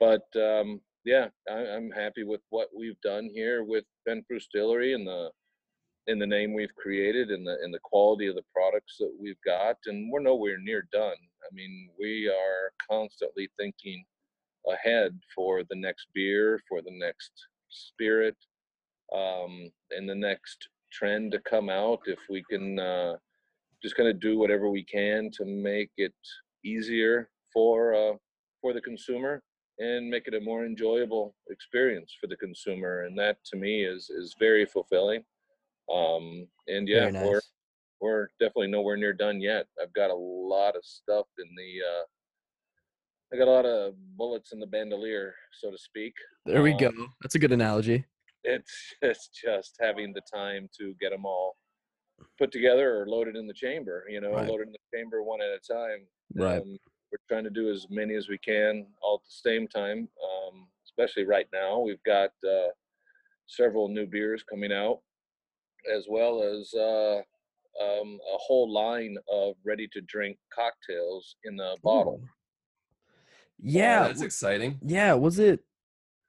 But um, yeah, I, I'm happy with what we've done here with Bent Brewstillery and the in the name we've created and the and the quality of the products that we've got. And we're nowhere near done. I mean, we are constantly thinking ahead for the next beer, for the next spirit, um, and the next trend to come out. If we can uh, just kind of do whatever we can to make it easier for uh, for the consumer and make it a more enjoyable experience for the consumer and that to me is is very fulfilling um and yeah nice. we're we're definitely nowhere near done yet i've got a lot of stuff in the uh i got a lot of bullets in the bandolier so to speak There we um, go. That's a good analogy. it's [laughs] it's just having the time to get them all put together or loaded in the chamber you know Right. loaded in the chamber one at a time Right. um, we're trying to do as many as we can all at the same time um, especially right now we've got uh, several new beers coming out as well as uh, um, a whole line of ready to drink cocktails in the bottle Ooh. Yeah. that's exciting. yeah. Was it?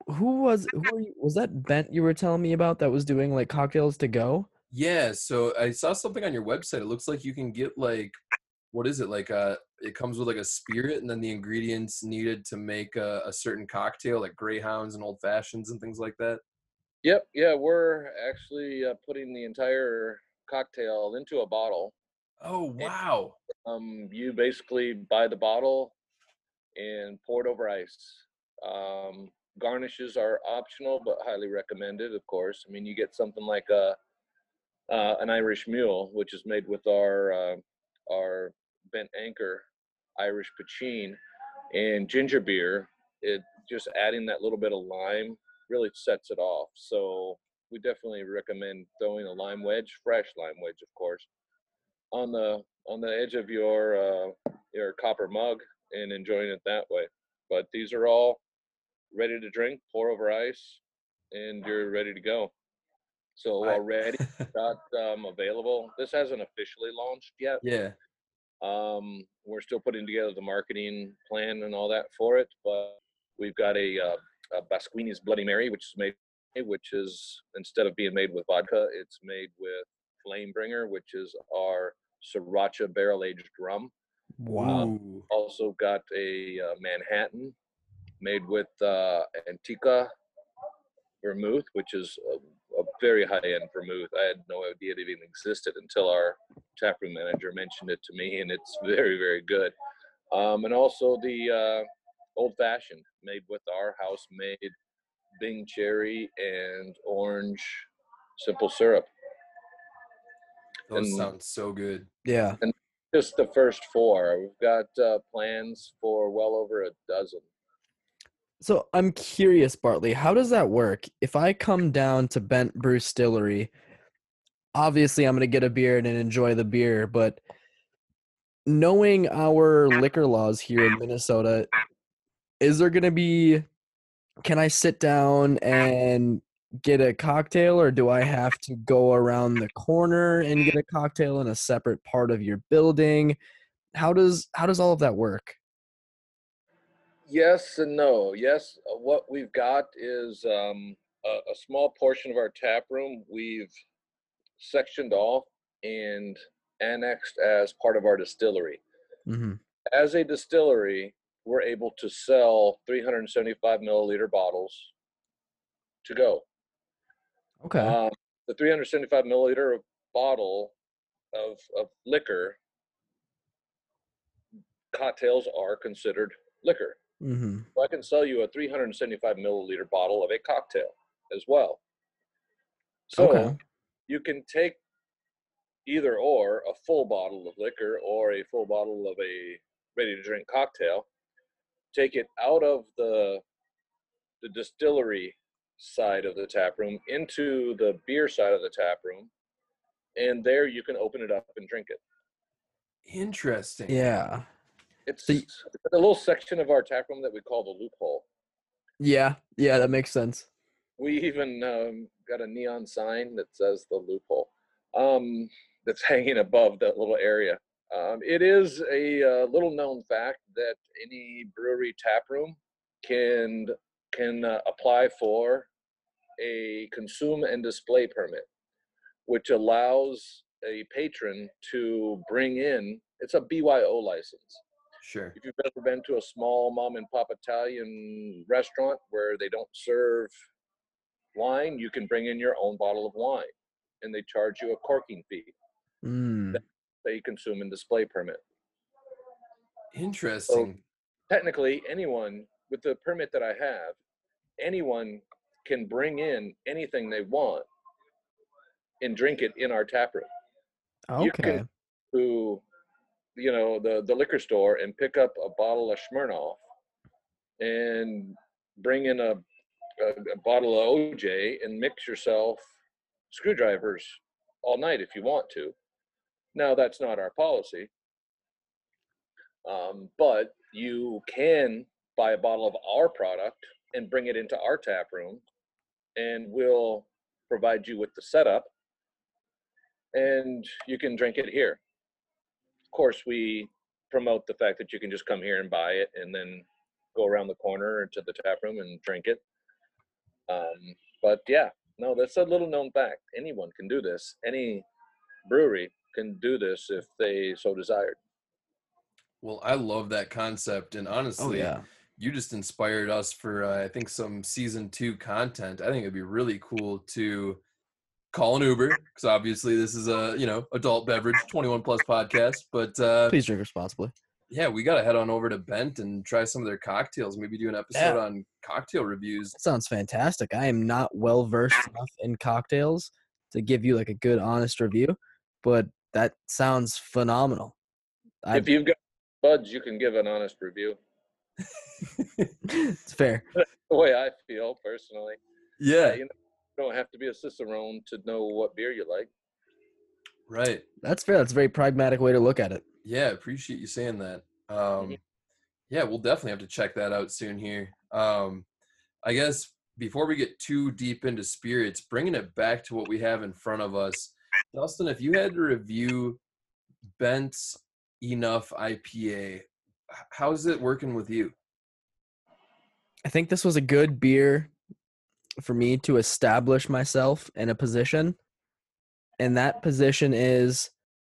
Who was? Who were you, was that? Bent you were telling me about that was doing like cocktails to go. Yeah, so I saw something on your website. It looks like you can get like, what is it? Like uh it comes with like a spirit and then the ingredients needed to make a, a certain cocktail, like greyhounds and old fashions and things like that. Yep, yeah, we're actually uh, putting the entire cocktail into a bottle. Oh wow. Um, you basically buy the bottle and pour it over ice. Um, garnishes are optional but highly recommended, of course. I mean, you get something like a uh, an Irish Mule, which is made with our uh, our bent anchor Irish poitín and ginger beer. It just adding that little bit of lime really sets it off. So we definitely recommend throwing a lime wedge, fresh lime wedge, of course, on the on the edge of your uh, your copper mug and enjoying it that way. But these are all ready to drink, pour over ice, and you're ready to go. So already [laughs] got um, available. This hasn't officially launched yet. yeah. Um, we're still putting together the marketing plan and all that for it, but we've got a, uh, a Basquini's Bloody Mary, which is made, which is instead of being made with vodka, it's made with Flamebringer, which is our sriracha barrel aged rum. Wow. Ooh. Also got a uh, Manhattan made with uh, Antica vermouth, which is a, a very high end vermouth. I had no idea it even existed until our taproom manager mentioned it to me, and it's very, very good. Um, and also the uh, old fashioned made with our house made Bing cherry and orange simple syrup. Those And- sound so good. Yeah. Just the first four. We've got uh, plans for well over a dozen. So I'm curious, Bartley, how does that work? If I come down to Bent Brew Distillery, obviously I'm going to get a beer and enjoy the beer, but knowing our liquor laws here in Minnesota, is there going to be can I sit down and get a cocktail or do I have to go around the corner and get a cocktail in a separate part of your building? How does how does all of that work? Yes and no. Yes, uh, what we've got is um, a, a small portion of our tap room we've sectioned off and annexed as part of our distillery. Mhm. As a distillery, we're able to sell 375 milliliter bottles to go. Okay. Um, the 375 milliliter bottle of, of liquor, cocktails are considered liquor. mhm. So I can sell you a 375 milliliter bottle of a cocktail as well. So Okay. you can take either or a full bottle of liquor or a full bottle of a ready to drink cocktail, take it out of the the distillery side of the tap room into the beer side of the tap room, and there you can open it up and drink it. Interesting. Yeah. It's So y- a little section of our tap room that we call the loophole. Yeah, yeah, that makes sense. We even um, got a neon sign that says the loophole um, that's [laughs] hanging above that little area. Um, it is a uh, little known fact that any brewery tap room can can uh, apply for a consume and display permit, which allows a patron to bring in. It's a BYO license. Sure. If you've ever been to a small mom and pop Italian restaurant where they don't serve wine, you can bring in your own bottle of wine and they charge you a corking fee, Mm. a consume and display permit. Interesting. So Technically, anyone with the permit that I have, anyone can bring in anything they want and drink it in our tap room. you can- Okay. to you know the the liquor store and pick up a bottle of Smirnoff and bring in a, a, a bottle of OJ and mix yourself screwdrivers all night if you want to. Now that's not our policy, um, but you can buy a bottle of our product and bring it into our tap room, and we'll provide you with the setup and you can drink it here. Of course, we promote the fact that you can just come here and buy it and then go around the corner to the tap room and drink it. Um, but yeah, no, that's a little known fact. Anyone can do this. Any brewery can do this if they so desired. Well, I love that concept, and honestly Oh honestly, yeah. You just inspired us for uh, I think some season two content. I think it'd be really cool to call an Uber because obviously this is a you know adult beverage, twenty one plus podcast. But uh, Please drink responsibly. Yeah, we gotta head on over to Bent and try some of their cocktails. Maybe do an episode Yeah. on cocktail reviews. That sounds fantastic. I am not well versed enough in cocktails to give you like a good, honest review, but that sounds phenomenal. I, If you've got buds, you can give an honest review. [laughs] it's fair. [laughs] The way I feel personally, Yeah, you know, you don't have to be a cicerone to know what beer you like. right. That's fair. That's a very pragmatic way to look at it. Yeah, appreciate you saying that. Um, Mhm. yeah, we'll definitely have to check that out soon here. Um, I guess before we get too deep into spirits, bringing it back to what we have in front of us, Dustin, if you had to review Bent's Enough IPA, h- how's it working with you? I think this was a good beer for me to establish myself in a position. And that position is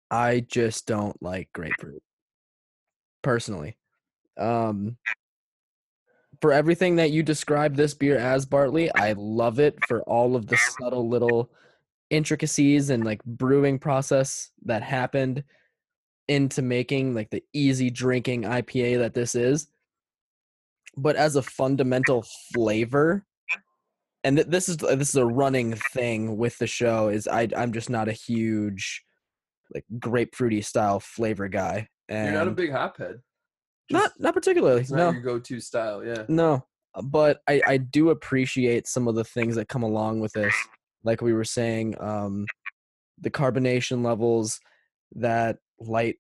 I just don't like grapefruit. Personally. Um for everything that you describe this beer as Bartley, I love it for all of the subtle little intricacies and like brewing process that happened into making like the easy drinking IPA that this is but as a fundamental flavor and th- this is this is a running thing with the show is I I'm just not a huge like grapefruity style flavor guy and You're not a big hophead. not Just- not particularly It's not no your go-to style. Yeah. no but I I do appreciate some of the things that come along with this like we were saying um the carbonation levels that light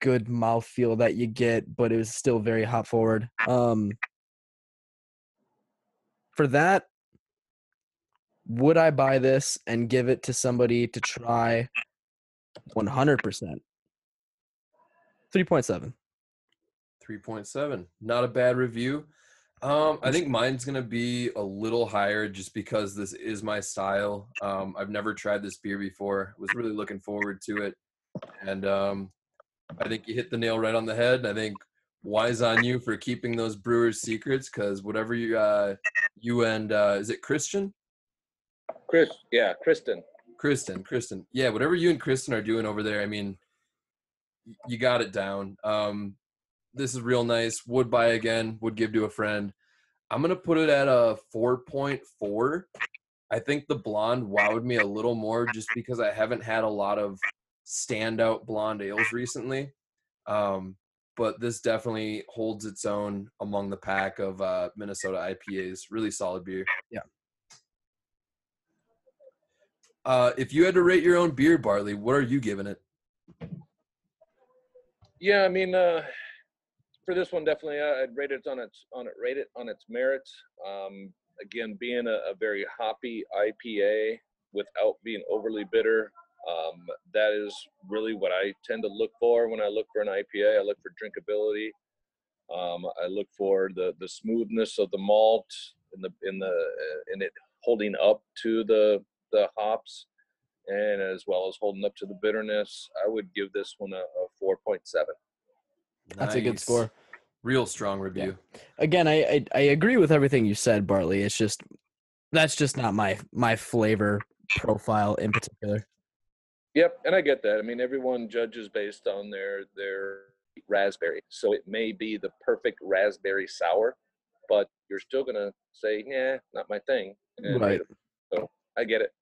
good mouthfeel that you get but it was still very hop forward um for that would i buy this and give it to somebody to try? 100% 3.7 3.7 not a bad review. Um i think mine's gonna be a little higher just because this is my style um i've never tried this beer before was really looking forward to it and um i think you hit the nail right on the head i think wise on you for keeping those brewers secrets because whatever you uh you and uh is it christian Chris, yeah, Kristen. Kristen, Kristen. Yeah, whatever you and Kristen are doing over there, I mean, you got it down. Um, this is real nice. Would buy again, would give to a friend. I'm going to put it at a 4.4. I think the blonde wowed me a little more just because I haven't had a lot of standout blonde ales recently. Um, but this definitely holds its own among the pack of uh, Minnesota IPAs. Really solid beer. Yeah. Uh, if you had to rate your own beer, Bartley, what are you giving it? Yeah, I mean, uh, for this one, definitely, uh, I'd rate it on its on it rate it on its merits. Um, again, being a, a very hoppy IPA without being overly bitter, um, that is really what I tend to look for when I look for an IPA. I look for drinkability. Um, I look for the the smoothness of the malt in the in the uh, in it holding up to the the hops, and as well as holding up to the bitterness. I would give this one a, a four point seven. That's a good score. Real strong review. again I, I i agree with everything you said bartley it's just that's just not my my flavor profile in particular Yep, and I get that. I mean, everyone judges based on their their raspberry, so it may be the perfect raspberry sour, but you're still gonna say, "Yeah, not my thing." and Right. So I get it.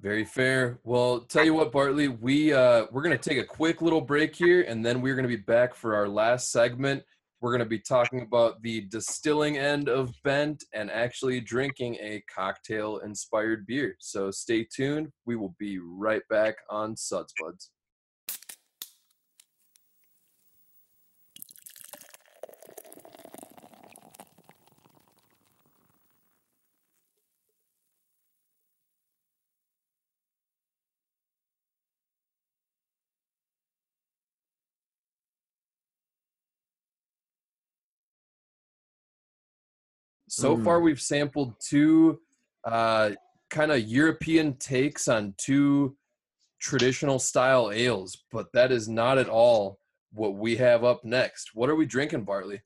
Very fair. Well, tell you what, Bartley, we uh, we're gonna take a quick little break here, and then we're gonna be back for our last segment. We're gonna be talking about the distilling end of Bent and actually drinking a cocktail-inspired beer. So stay tuned. We will be right back on Suds Buds. So Mm. far, we've sampled two uh, kind of European takes on two traditional style ales, but that is not at all what we have up next. What are we drinking, Bartley?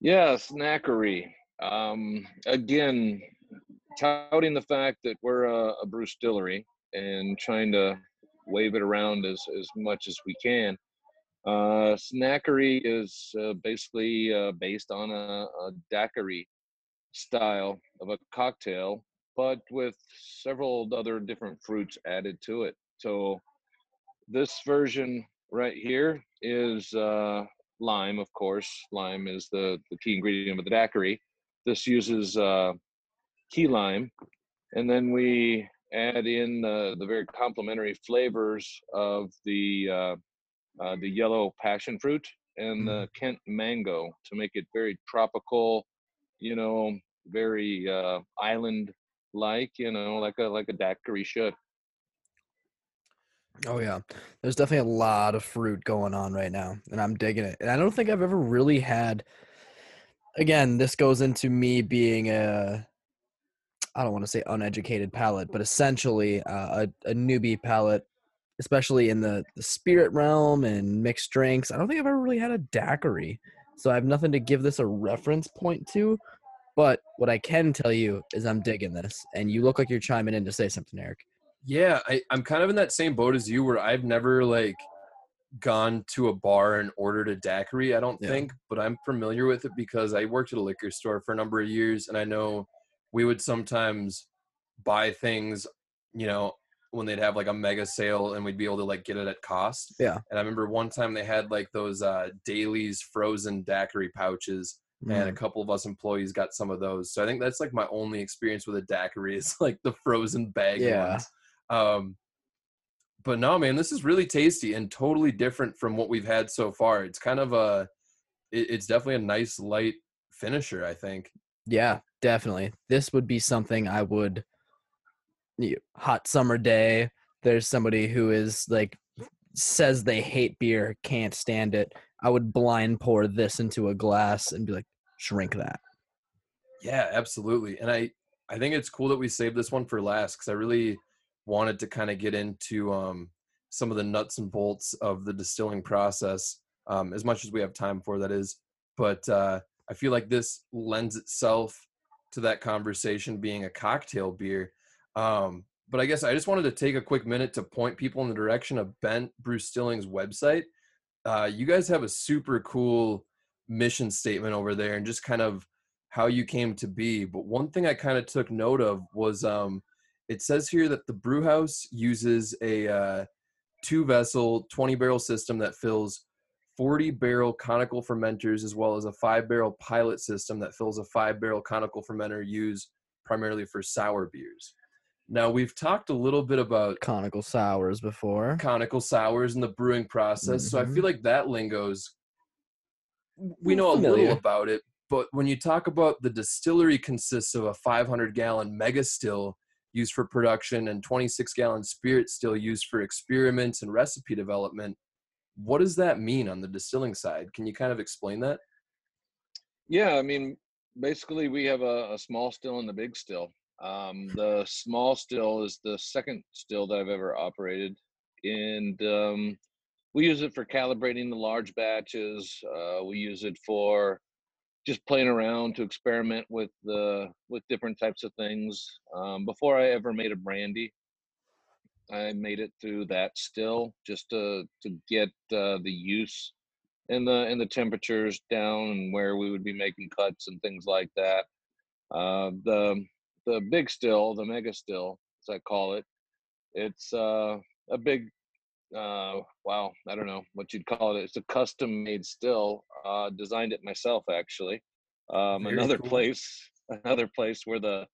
Yeah, snackery. Um, again, touting the fact that we're a, a brew distillery and trying to wave it around as, as much as we can. Uh, snackery is uh, basically uh, based on a, a daiquiri style of a cocktail, but with several other different fruits added to it. So this version right here is uh, lime, of course. Lime is the, the key ingredient of the daiquiri. This uses uh, key lime, and then we add in the, the very complementary flavors of the uh, uh, the yellow passion fruit and the Kent mango to make it very tropical, you know, very uh, island like, you know, like a like a daiquiri should. Oh yeah, there's definitely a lot of fruit going on right now, and I'm digging it. And I don't think I've ever really had. Again, this goes into me being a, I don't want to say uneducated palate, but essentially uh, a, a newbie palate, especially in the, the spirit realm and mixed drinks. I don't think I've ever really had a daiquiri, so I have nothing to give this a reference point to. But what I can tell you is I'm digging this, and you look like you're chiming in to say something, Eric. Yeah, I, I'm kind of in that same boat as you where I've never like gone to a bar and ordered a daiquiri, I don't Yeah. think, but I'm familiar with it because I worked at a liquor store for a number of years and I know we would sometimes buy things, you know, when they'd have like a mega sale and we'd be able to like get it at cost. Yeah. And I remember one time they had like those uh Daily's frozen daiquiri pouches and a Mm. couple of us employees got some of those. So I think that's like my only experience with a daiquiri is [laughs] like the frozen bag Yeah. ones. Um, but no, man, this is really tasty and totally different from what we've had so far. It's kind of a, it, it's definitely a nice light finisher. I think. Yeah, definitely. This would be something I would hot summer day. There's somebody who is like says they hate beer, can't stand it. I would blind pour this into a glass and be like, drink that. Yeah, absolutely. And I, I think it's cool that we saved this one for last because I really wanted to kind of get into um, some of the nuts and bolts of the distilling process um, as much as we have time for that is. But uh, I feel like this lends itself to that conversation being a cocktail beer. Um, but I guess I just wanted to take a quick minute to point people in the direction of Bent Brewstillery's website. Uh, you guys have a super cool mission statement over there and just kind of how you came to be. But one thing I kind of took note of was um, it says here that the brew house uses a uh, two vessel, 20 barrel system that fills 40 barrel conical fermenters as well as a five barrel pilot system that fills a five barrel conical fermenter used primarily for sour beers. Now, we've talked a little bit about Conical sours before. conical sours and the brewing process. So I feel mm-hmm. like that lingo's we Well, know a little about it, but when you talk about the distillery consists of a 500 gallon mega still used for production and 26 gallon spirit still used for experiments and recipe development. What does that mean on the distilling side? Can you kind of explain that? Yeah, I mean, basically, we have a, a small still and a big still. Um, the small still is the second still that I've ever operated, and um, we use it for calibrating the large batches. Uh, we use it for just playing around to experiment with the with different types of things. Um, before I ever made a brandy, I made it through that still just to to get uh, the use and the and the temperatures down and where we would be making cuts and things like that. Uh, the the big still, the mega still, as I call it, it's uh, a big uh, wow, I don't know what you'd call it. It's a custom made still. Uh, designed it myself actually. Um, another cool. place, [laughs] another place where the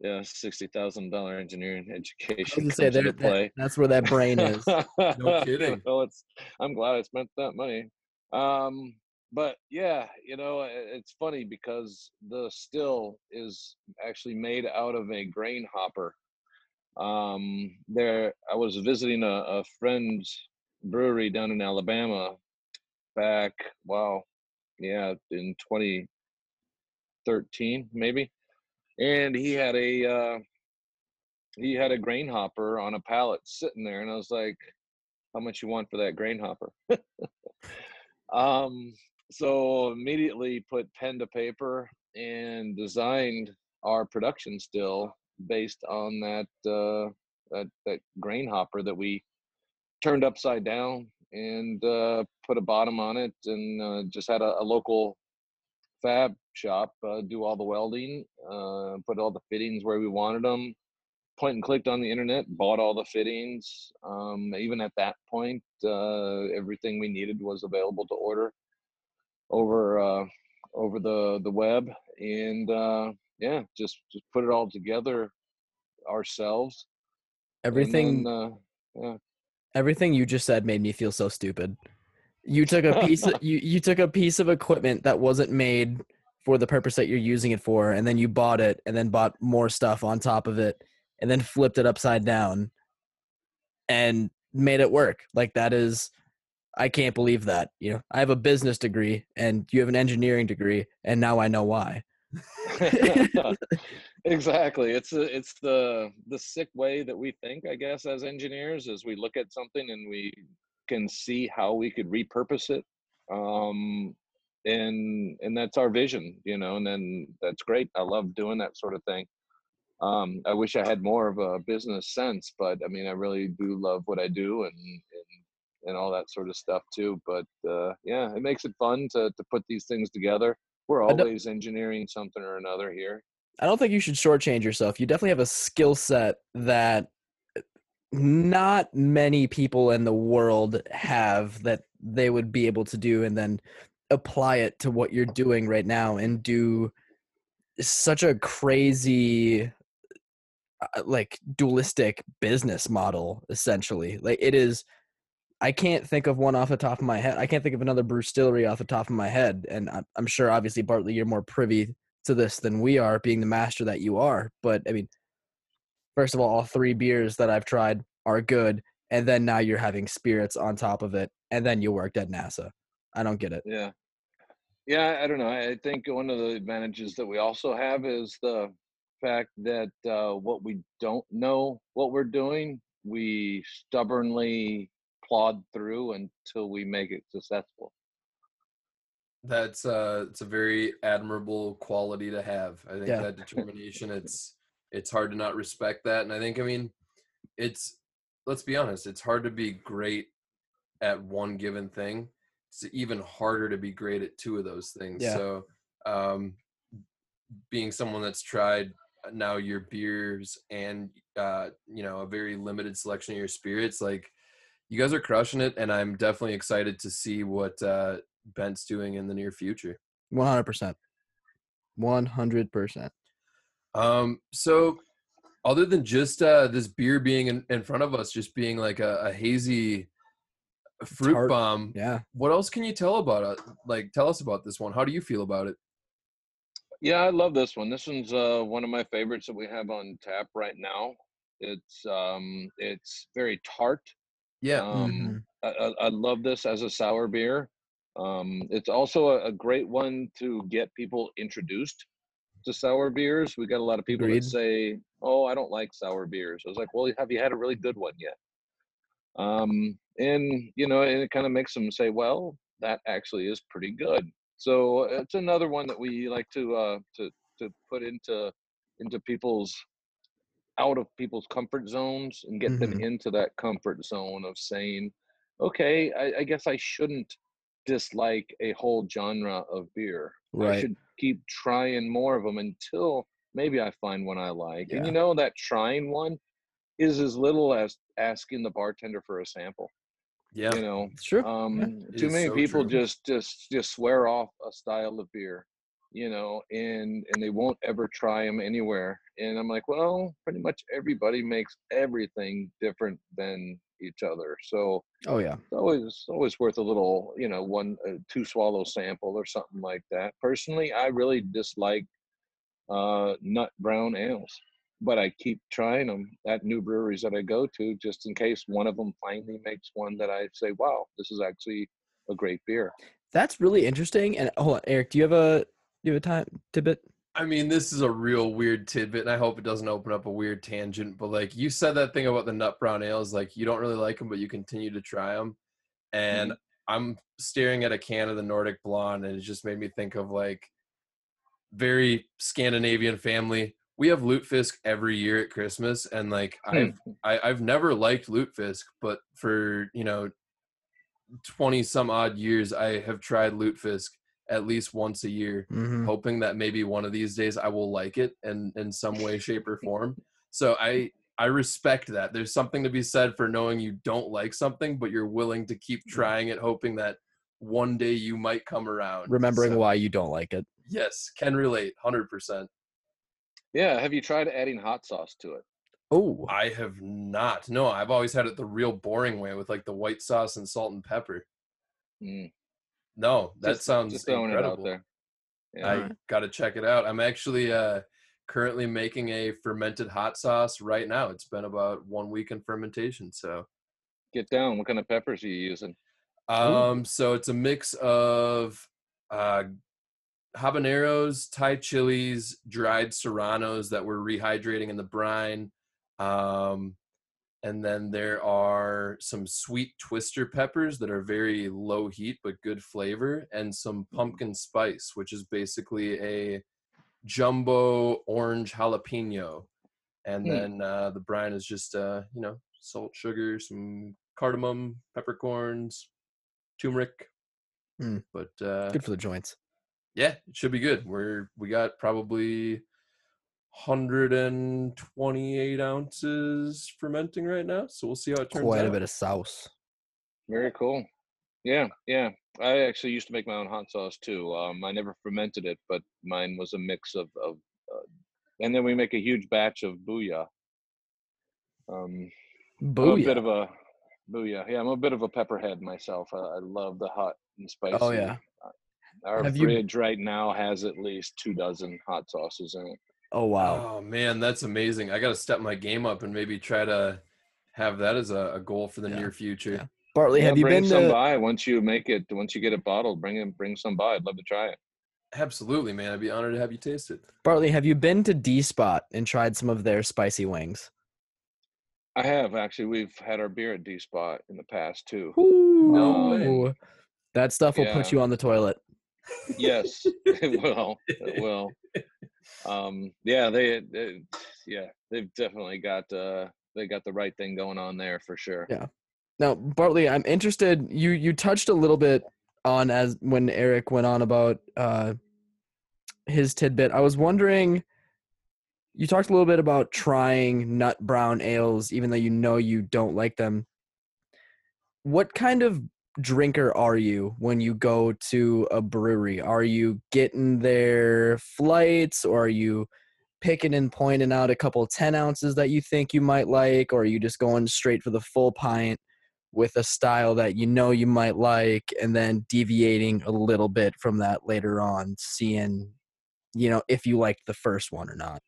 yeah sixty thousand dollar engineering I education comes say into play. that, that's where that brain is. [laughs] No kidding. well, it's I'm glad I spent that money. Um, but yeah, you know, it's funny because the still is actually made out of a grain hopper. Um, there, I was visiting a, a friend's brewery down in Alabama back, wow, yeah, in 2013 maybe, and he had a uh, he had a grain hopper on a pallet sitting there, and I was like, "How much you want for that grain hopper?" [laughs] um, so immediately put pen to paper and designed our production still based on that uh, that that grain hopper that we turned upside down and uh, put a bottom on it, and uh, just had a, a local fab shop uh, do all the welding, uh, put all the fittings where we wanted them. Point and clicked on the internet, bought all the fittings. Um, even at that point, uh, everything we needed was available to order over uh, over the the web, and uh, yeah, just just put it all together ourselves. Everything, then, uh, yeah. everything you just said made me feel so stupid. You took a piece of [laughs] you, you took a piece of equipment that wasn't made for the purpose that you're using it for, and then you bought it, and then bought more stuff on top of it, and then flipped it upside down, and made it work. Like that is, I can't believe that. You know, I have a business degree, and you have an engineering degree, and now I know why. [laughs] exactly it's a, it's the the sick way that we think i guess as engineers is we look at something and we can see how we could repurpose it um and and that's our vision you know and then that's great i love doing that sort of thing um i wish i had more of a business sense but i mean i really do love what i do and and and all that sort of stuff too but uh yeah it makes it fun to to put these things together. We're always engineering something or another here. I don't think you should shortchange yourself. You definitely have a skill set that not many people in the world have that they would be able to do and then apply it to what you're doing right now and do such a crazy uh, like dualistic business model essentially. Like it is i can't think of one off the top of my head i can't think of another brewstillery off the top of my head and i'm, I'm sure obviously bartley you're more privy to this than we are being the master that you are but i mean first of all all three beers that i've tried are good and then now you're having spirits on top of it and then you worked at nasa i don't get it Yeah. Yeah, I don't know. I think one of the advantages that we also have is the fact that uh, what we don't know what we're doing, we stubbornly plod through until we make it successful. That's uh it's a very admirable quality to have. I think Yeah. that determination it's it's hard to not respect that and I think I mean it's let's be honest, it's hard to be great at one given thing. It's even harder to be great at two of those things. Yeah. So um being someone that's tried now your beers and uh you know a very limited selection of your spirits like you guys are crushing it and i'm definitely excited to see what uh bent's doing in the near future 100% 100% um so other than just uh this beer being in, in front of us just being like a, a hazy fruit Tart. bomb yeah what else can you tell about it like tell us about this one how do you feel about it Yeah, I love this one. This one's uh, one of my favorites that we have on tap right now. It's um, it's very tart. Yeah Um, Mhm. I, I, I love this as a sour beer. Um, it's also a, a great one to get people introduced to sour beers. We got a lot of people Agreed. that say, "Oh, I don't like sour beers." I was like, "Well, have you had a really good one yet?" Um, and you know, and it kind of makes them say, "Well, that actually is pretty good." So it's another one that we like to uh, to to put into into people's out of people's comfort zones and get them Mhm. into that comfort zone of saying, okay, I, I guess I shouldn't dislike a whole genre of beer. I should keep trying more of them until maybe I find one I like. And you know, that trying one is as little as asking the bartender for a sample. yeah You know, true. um, It too many so people true. just just just swear off a style of beer, you know, and and they won't ever try them anywhere. And I'm like, well, pretty much everybody makes everything different than each other. So oh yeah it's always always worth a little, you know, one uh, two swallow sample or something like that. Personally, I really dislike uh, nut brown ales, but I keep trying them at new breweries that I go to, just in case one of them finally makes one that I say, "Wow, this is actually a great beer." that's really interesting and hold on eric do you have a do you have a time tidbit I mean, this is a real weird tidbit, and I hope it doesn't open up a weird tangent. But like you said, that thing about the nut brown ales, like you don't really like them, but you continue to try them. And mm-hmm. I'm staring at a can of the Nordic Blonde, and it just made me think of like very Scandinavian family. We have lutefisk every year at Christmas, and like hmm. I've I, I've never liked lutefisk, but for you know twenty some odd years, I have tried lutefisk at least once a year, Mhm. hoping that maybe one of these days I will like it in in some way, shape, or form. [laughs] So I I respect that. There's something to be said for knowing you don't like something, but you're willing to keep trying it, hoping that one day you might come around. Remembering So, why you don't like it. Yes, can relate, hundred percent. Yeah. Have you tried adding hot sauce to it? Oh, I have not. No, I've always had it the real boring way with like the white sauce and salt and pepper. Mm, No, that just- sounds just throwing incredible. it out there. Yeah. I got to check it out. I'm actually uh, currently making a fermented hot sauce right now. It's been about one week in fermentation. So, Get down. What kind of peppers are you using? um, so it's a mix of uh, habaneros, Thai chilies, dried serranos that we're rehydrating in the brine. Um, and then there are some sweet twister peppers that are very low heat but good flavor, and some pumpkin spice, which is basically a jumbo orange jalapeno. And Hmm. then uh, the brine is just, uh, you know, salt, sugar, some cardamom, peppercorns, turmeric. Hmm. But uh, good for the joints. yeah, it should be good. We're we got probably 128 ounces fermenting right now, so we'll see how it turns Quite out. Quite a bit of sauce. Very cool. Yeah, yeah. I actually used to make my own hot sauce too. Um, I never fermented it, but mine was a mix of, of uh, and then we make a huge batch of booyah. Um, I'm a bit of a booyah. Yeah, I'm a bit of a pepperhead myself. I, I love the hot and spicy. Oh, yeah. Our Have you- fridge right now has at least two dozen hot sauces in it. Oh wow. Oh man, that's amazing. I got to step my game up and maybe try to have that as a, a goal for the Yeah, near future. yeah. Bartley, Yeah, have you bring been some to? by once you make it. Once you get it bottled, bring it. Bring some by. I'd love to try it. Absolutely, man. I'd be honored to have you taste it. Bartley, have you been to D Spot and tried some of their spicy wings? I have actually. We've had our beer at D Spot in the past too. No way. That stuff will put you on the toilet. Yes, it will. It will. Um, yeah, they, they, yeah, they've definitely got uh, they got the right thing going on there for sure. Yeah. Now, Bartley, I'm interested. You you touched a little bit on as when Eric went on about uh, his tidbit. I was wondering. You talked a little bit about trying nut brown ales, even though you know you don't like them. What kind of drinker are you when you go to a brewery? Are you getting their flights, or are you picking and pointing out a couple 10 ounces that you think you might like, or are you just going straight for the full pint with a style that you know you might like, and then deviating a little bit from that later on, seeing, you know, if you liked the first one or not?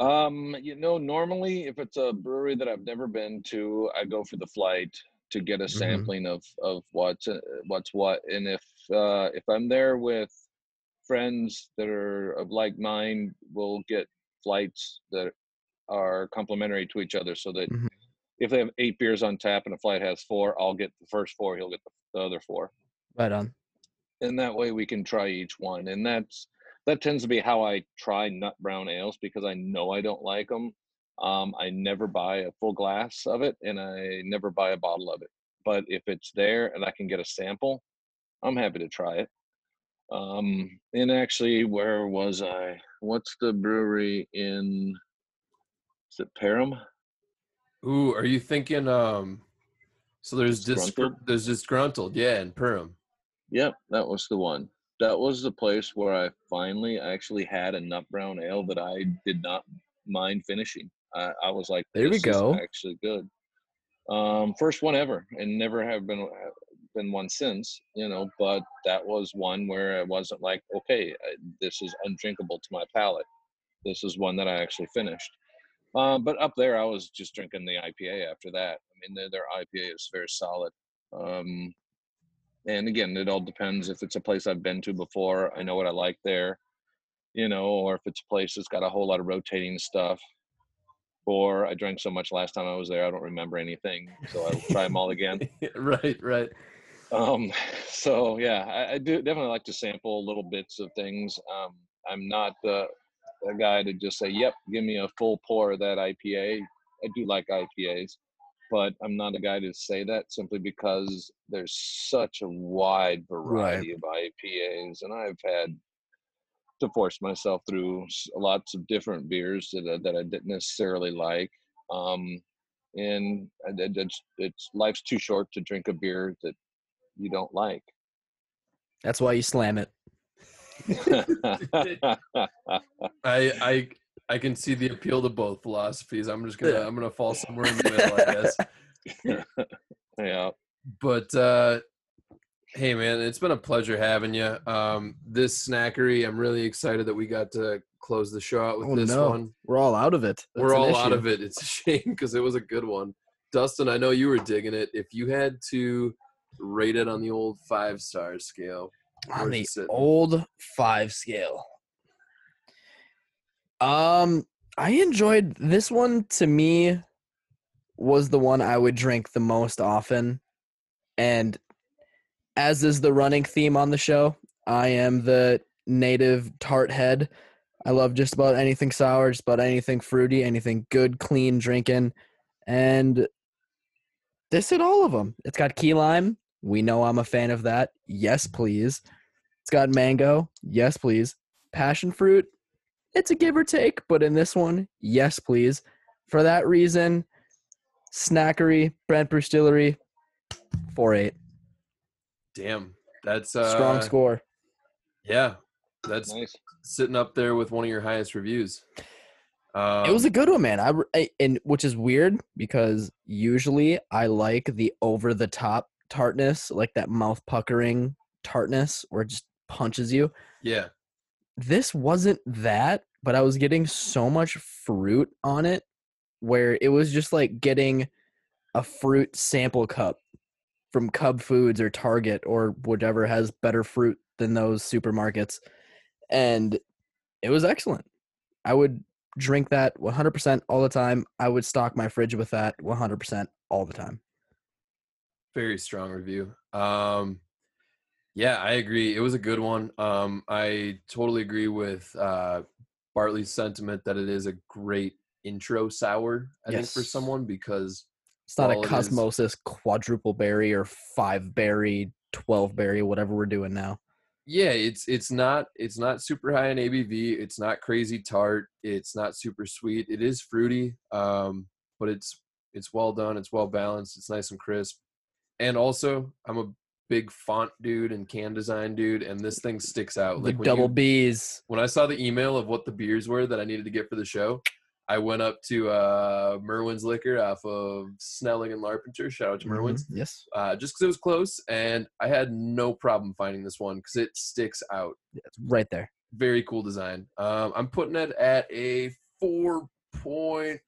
Um, you know, normally if it's a brewery that I've never been to, I go for the flight to get a Mhm. sampling of of what's uh, what's what. And if uh, if I'm there with friends that are of like mind, we'll get flights that are complementary to each other, so that Mhm. if they have eight beers on tap and a flight has four, I'll get the first four, he'll get the, the other four Right on. and that way we can try each one and that's that tends to be how i try nut brown ales because i know i don't like them um, i never buy a full glass of it and i never buy a bottle of it but if it's there and i can get a sample i'm happy to try it um, and actually where was i what's the brewery in is it Perham? Ooh, are you thinking? Um, so there's dis- Disgruntled? there's disgruntled, yeah, in Perham. Yep, that was the one. That was the place where I finally actually had a nut brown ale that I did not mind finishing. I, I was like, There we "This is go." Actually, good. Um, first one ever, and never have been been one since. You know, but that was one where I wasn't like, okay, I- this is undrinkable to my palate. This is one that I actually finished. Um, but up there, I was just drinking the IPA after that. I mean, their, their IPA is very solid. Um, and again, it all depends if it's a place I've been to before, I know what I like there, you know, or if it's a place that's got a whole lot of rotating stuff. Or I drank so much last time I was there, I don't remember anything, so I'll try them all again. [laughs] right, right. Um, [laughs] so yeah, I, I do definitely like to sample little bits of things. Um, I'm not the, the guy to just say, "Yep, give me a full pour of that IPA." I do like IPAs. but I'm not a guy to say that simply because there's such a wide variety of IPAs, and I've had to force myself through lots of different beers that, that I didn't necessarily like. Um, and it's, it's life's too short to drink a beer that you don't like. That's why you slam it. [laughs] I I I can see the appeal to both philosophies. I'm just gonna I'm gonna fall somewhere in the middle, I guess. [laughs] yeah. But uh hey man, it's been a pleasure having you. Um this snackery, I'm really excited that we got to close the show out with oh, this no. one. We're all out of it. That's We're all issue. out of it. It's a [laughs] shame because it was a good one. Dustin, I know you were digging it. If you had to rate it on the old five star scale, on the old five scale. Um, I enjoyed this one. To me, was the one I would drink the most often, and as is the running theme on the show, I am the native tart head. I love just about anything sour, just about anything fruity, anything good, clean drinking, and this hit all of them. It's got key lime. We know I'm a fan of that. Yes, please. It's got mango. Yes, please. Passion fruit. It's a give or take, but in this one, yes, please. For that reason, Snackery, Bent Brewstillery, 4 8. Damn. That's uh, strong score. Yeah. That's nice. sitting up there with one of your highest reviews. Um, it was a good one, man. I, I and which is weird because usually I like the over the top tartness, like that mouth puckering tartness, where it just punches you. Yeah. This wasn't that, but I was getting so much fruit on it where it was just like getting a fruit sample cup from Cub Foods or Target or whatever has better fruit than those supermarkets. And it was excellent. I would drink that 100% all the time. I would stock my fridge with that 100% all the time. Very strong review. Um, yeah, I agree. It was a good one. Um, I totally agree with uh, Bartley's sentiment that it is a great intro sour. I yes. think for someone because it's not a cosmosis quadruple berry or five berry, twelve berry, whatever we're doing now. Yeah, it's it's not it's not super high in ABV. It's not crazy tart. It's not super sweet. It is fruity, um, but it's it's well done. It's well balanced. It's nice and crisp. And also, I'm a big font dude and can design dude, and this thing sticks out. Like the double you, B's. When I saw the email of what the beers were that I needed to get for the show, I went up to uh, Merwin's Liquor off of Snelling and Larpenteur. Shout out to mm-hmm. Merwin's. Yes. Uh, just because it was close, and I had no problem finding this one because it sticks out. Yeah, it's right there. Very cool design. Um, I'm putting it at a four point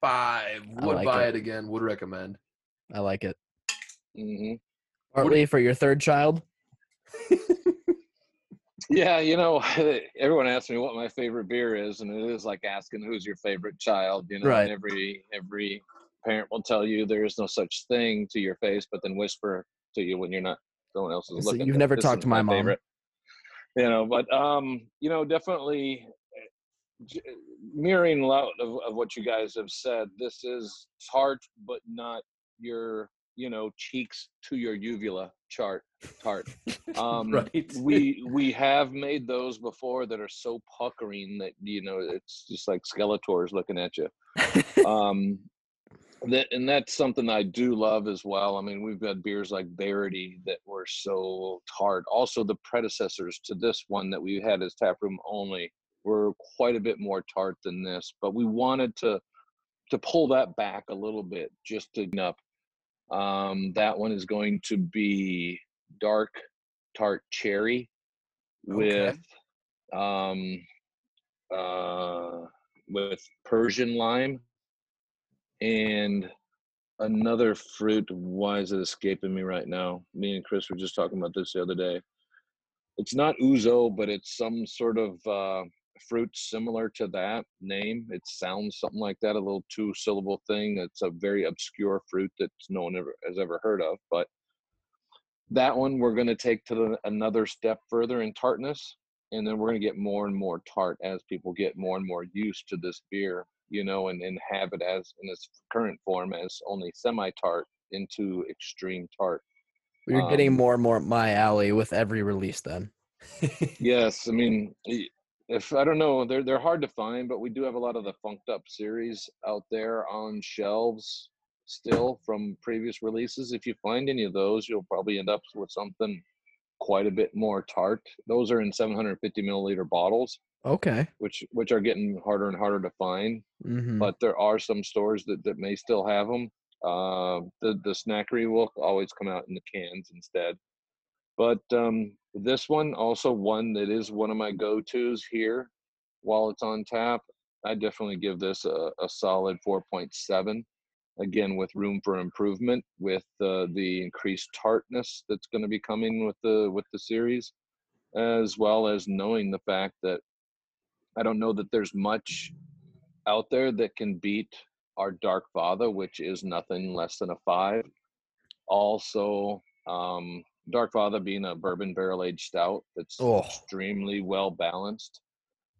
five. Would like buy it. it. again. Would recommend. I like it. Mm-hmm. Bartley for your third child. [laughs] yeah, you know, [laughs] everyone asks me what my favorite beer is, and it is like asking who's your favorite child. You know, right. every every parent will tell you there is no such thing to your face, but then whisper to you when you're not. No one else is so looking. You've never talked to my, my mom. Favorite. You know, but um, you know, definitely mirroring a lot of, of what you guys have said. This is tart, but not your you know cheeks to your uvula chart tart. [laughs] Um right. we we have made those before that are so puckering that you know it's just like skeletors looking at you. Um that and that's something i do love as well. I mean we've got beers like Verity that were so tart. Also the predecessors to this one that we had as taproom only were quite a bit more tart than this but we wanted to to pull that back a little bit just to up um, that one is going to be dark tart cherry with okay. um, uh, with Persian lime and another fruit. Why is it escaping me right now? Me and Chris were just talking about this the other day. It's not ouzo, but it's some sort of uh, fruit similar to that name. It sounds something like that, a little two syllable thing. It's a very obscure fruit that no one ever has ever heard of. But that one we're going to take to the, another step further in tartness. And then we're going to get more and more tart as people get more and more used to this beer. you know, and, and have it as in its current form as only semi tart into extreme tart. You're getting Um, more and more my alley with every release. Then [laughs] Yes, I mean, if I don't know, they're they're hard to find, but we do have a lot of the Funked Up series out there on shelves still from previous releases. If you find any of those, you'll probably end up with something quite a bit more tart. Those are in 750 milliliter bottles, okay. which which are getting harder and harder to find. Mm-hmm. But there are some stores that, that may still have them. Uh, the the snackery will always come out in the cans instead. But um, this one also one that is one of my go-tos here while it's on tap. I definitely give this a, a solid 4.7. Again, with room for improvement, with uh, the increased tartness that's going to be coming with the with the series, as well as knowing the fact that I don't know that there's much out there that can beat our Dark Father, which is nothing less than a five. Also, um, Dark Father being a bourbon barrel aged stout that's Oh. extremely well balanced.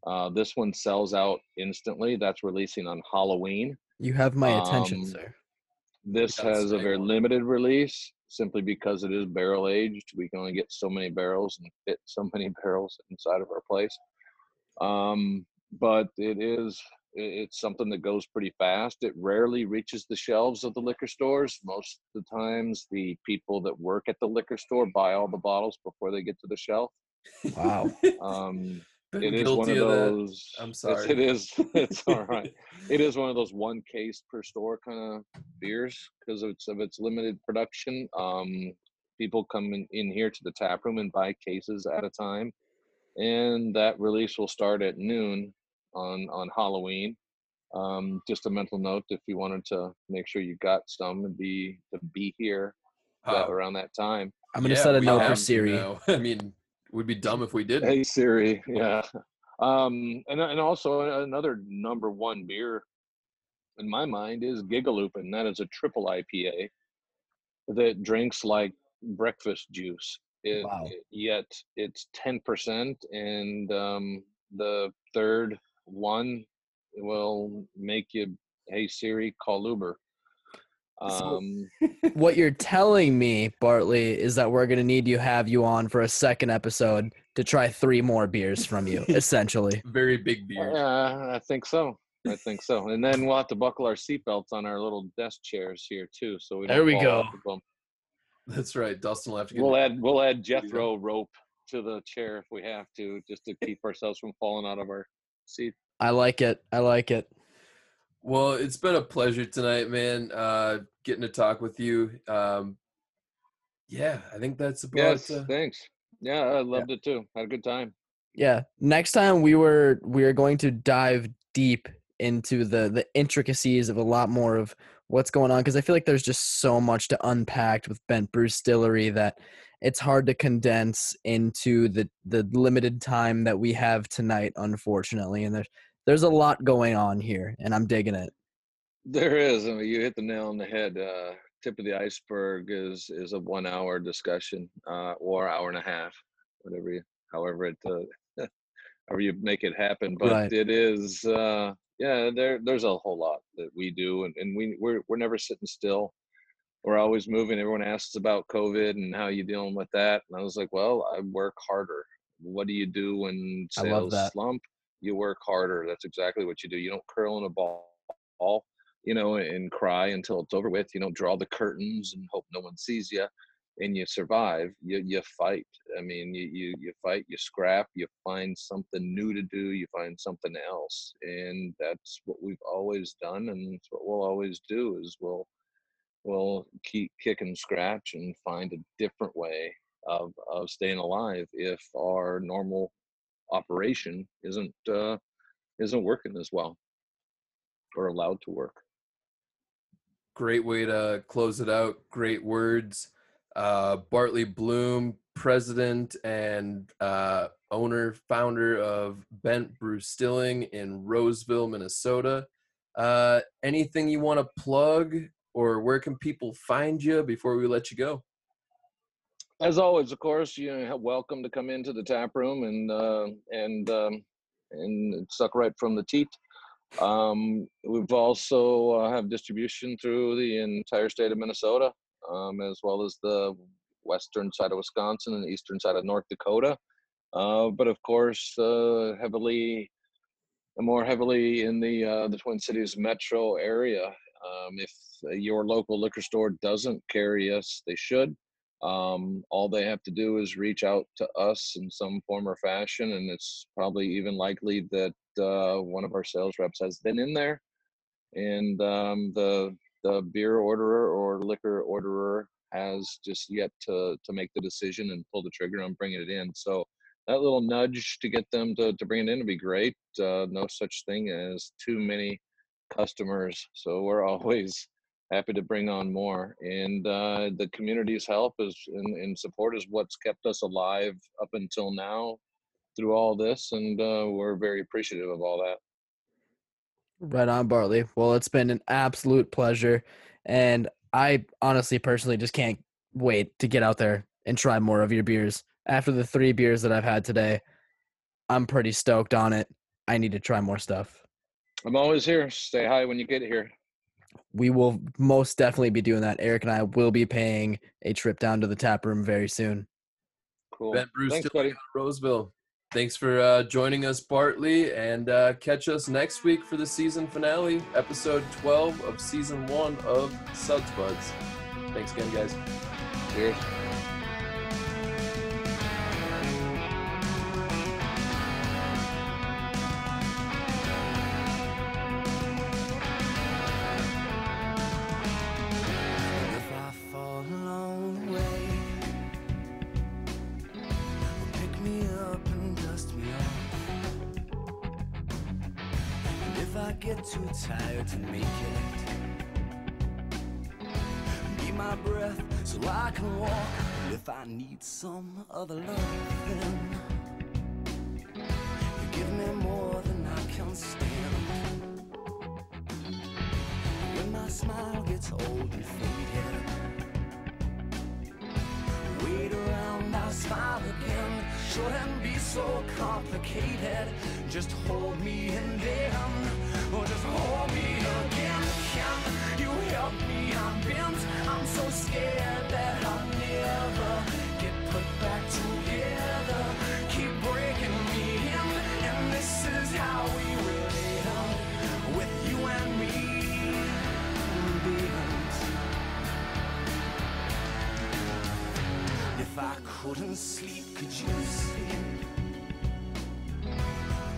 Uh, this one sells out instantly. That's releasing on Halloween. You have my attention, um, sir. This has a very one. limited release simply because it is barrel aged. We can only get so many barrels and fit so many [laughs] barrels inside of our place. Um, but it is i- it's something that goes pretty fast. It rarely reaches the shelves of the liquor stores. Most of the times, the people that work at the liquor store buy all the bottles before they get to the shelf. Wow. Um, [laughs] it is one of that. those. I'm sorry. It is. [laughs] It's all right [laughs] it is one of those one case per store kind of beers because of its of its limited production. Um, people come in, in here to the tap room and buy cases at a time, and that release will start at noon on on Halloween. Um, just a mental note if you wanted to make sure you got some and be to be here that, Uh, around that time. I'm gonna yeah, set a note have for to Siri. now. [laughs] I mean, we'd be dumb if we didn't. Hey Siri, yeah. Um, and and also another number one beer in my mind is Gigaloop, and that is a triple IPA that drinks like breakfast juice. It, Wow. it- yet it's ten percent, and um, the third one will make you, hey Siri, call Uber. So- Um, What you're telling me, Bartley, is that we're gonna need to have you on for a second episode to try three more beers from you, [laughs] essentially. Very big beard. Yeah, I think so. I think so. And then we'll have to buckle our seatbelts on our little desk chairs here too, so we don't There we fall go. off of them. That's right. Dustin will have to get. We'll add we'll add There you go. Jethro rope to the chair if we have to, just to keep ourselves from falling out of our seat. I like it. I like it. Well, it's been a pleasure tonight, man. Uh, getting to talk with you. Um, yeah, I think that's about. Yes, uh, thanks. Yeah, I loved it too. Had a good time. Yeah. Next time we were we are going to dive deep into the the intricacies of a lot more of what's going on because I feel like there's just so much to unpack with Bent Bruce Distillery that it's hard to condense into the the limited time that we have tonight, unfortunately. And there's there's a lot going on here, and I'm digging it. There is. I mean, you hit the nail on the head. Uh, tip of the iceberg is is a one hour discussion, uh, or hour and a half, whatever you, however it, uh, [laughs] however you make it happen. But Right. it is, uh, yeah. There there's a whole lot that we do, and, and we we're we're never sitting still. We're always moving. Everyone asks about COVID and how you dealing with that, and I was like, well, I work harder. What do you do when sales slump? You work harder. That's exactly what you do. You don't curl in a ball you know, and cry until it's over with. You don't draw the curtains and hope no one sees you, and you survive. You you fight. I mean, you you you fight. You scrap. You find something new to do. You find something else, and that's what we've always done, and it's what we'll always do. Is we'll we'll keep kick and scratch and find a different way of of staying alive if our normal operation isn't uh, isn't working as well or allowed to work. Great way to close it out. Great words. Uh, Bartley Blume, president and uh, owner, founder of Bent Brewstillery in Roseville, Minnesota. Uh, anything you want to plug, or where can people find you before we let you go? As always, of course, you're welcome to come into the tap room and uh, and um, and suck right from the teat. Um, we've also uh, have distribution through the entire state of Minnesota, um, as well as the western side of Wisconsin and the eastern side of North Dakota. Uh, but of course, uh, heavily, more heavily in the uh, the Twin Cities metro area. Um, if your local liquor store doesn't carry us, they should. Um, all they have to do is reach out to us in some form or fashion, and it's probably even likely that uh, one of our sales reps has been in there, and um, the the beer orderer or liquor orderer has just yet to to make the decision and pull the trigger on bringing it in. So that little nudge to get them to, to bring it in would be great. Uh, no such thing as too many customers, so we're [laughs] always happy to bring on more. And uh, the community's help is and, and, support is what's kept us alive up until now through all this, and uh, we're very appreciative of all that. Right on, Bartley. Well, it's been an absolute pleasure, and I honestly, personally, just can't wait to get out there and try more of your beers. After the three beers that I've had today, I'm pretty stoked on it. I need to try more stuff. I'm always here. Say hi when you get here we will most definitely be doing that. Eric and I will be paying a trip down to the tap room very soon. Cool. Ben Bruce, Thanks, buddy. Roseville. Thanks for uh, joining us, Bartley, and uh, catch us next week for the season finale, episode 12 of season one of Suds Buds. Thanks again, guys. Cheers.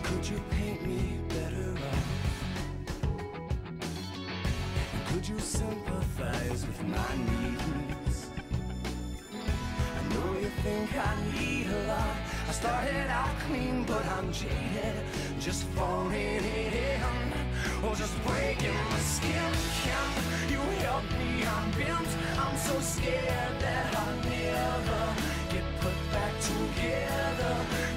Could you paint me better off? Could you sympathize with my needs? I know you think I need a lot. I started out clean, but I'm jaded. Just falling in, or just breaking my skin. Can you help me? I'm bent. I'm so scared that I'll never get put back together.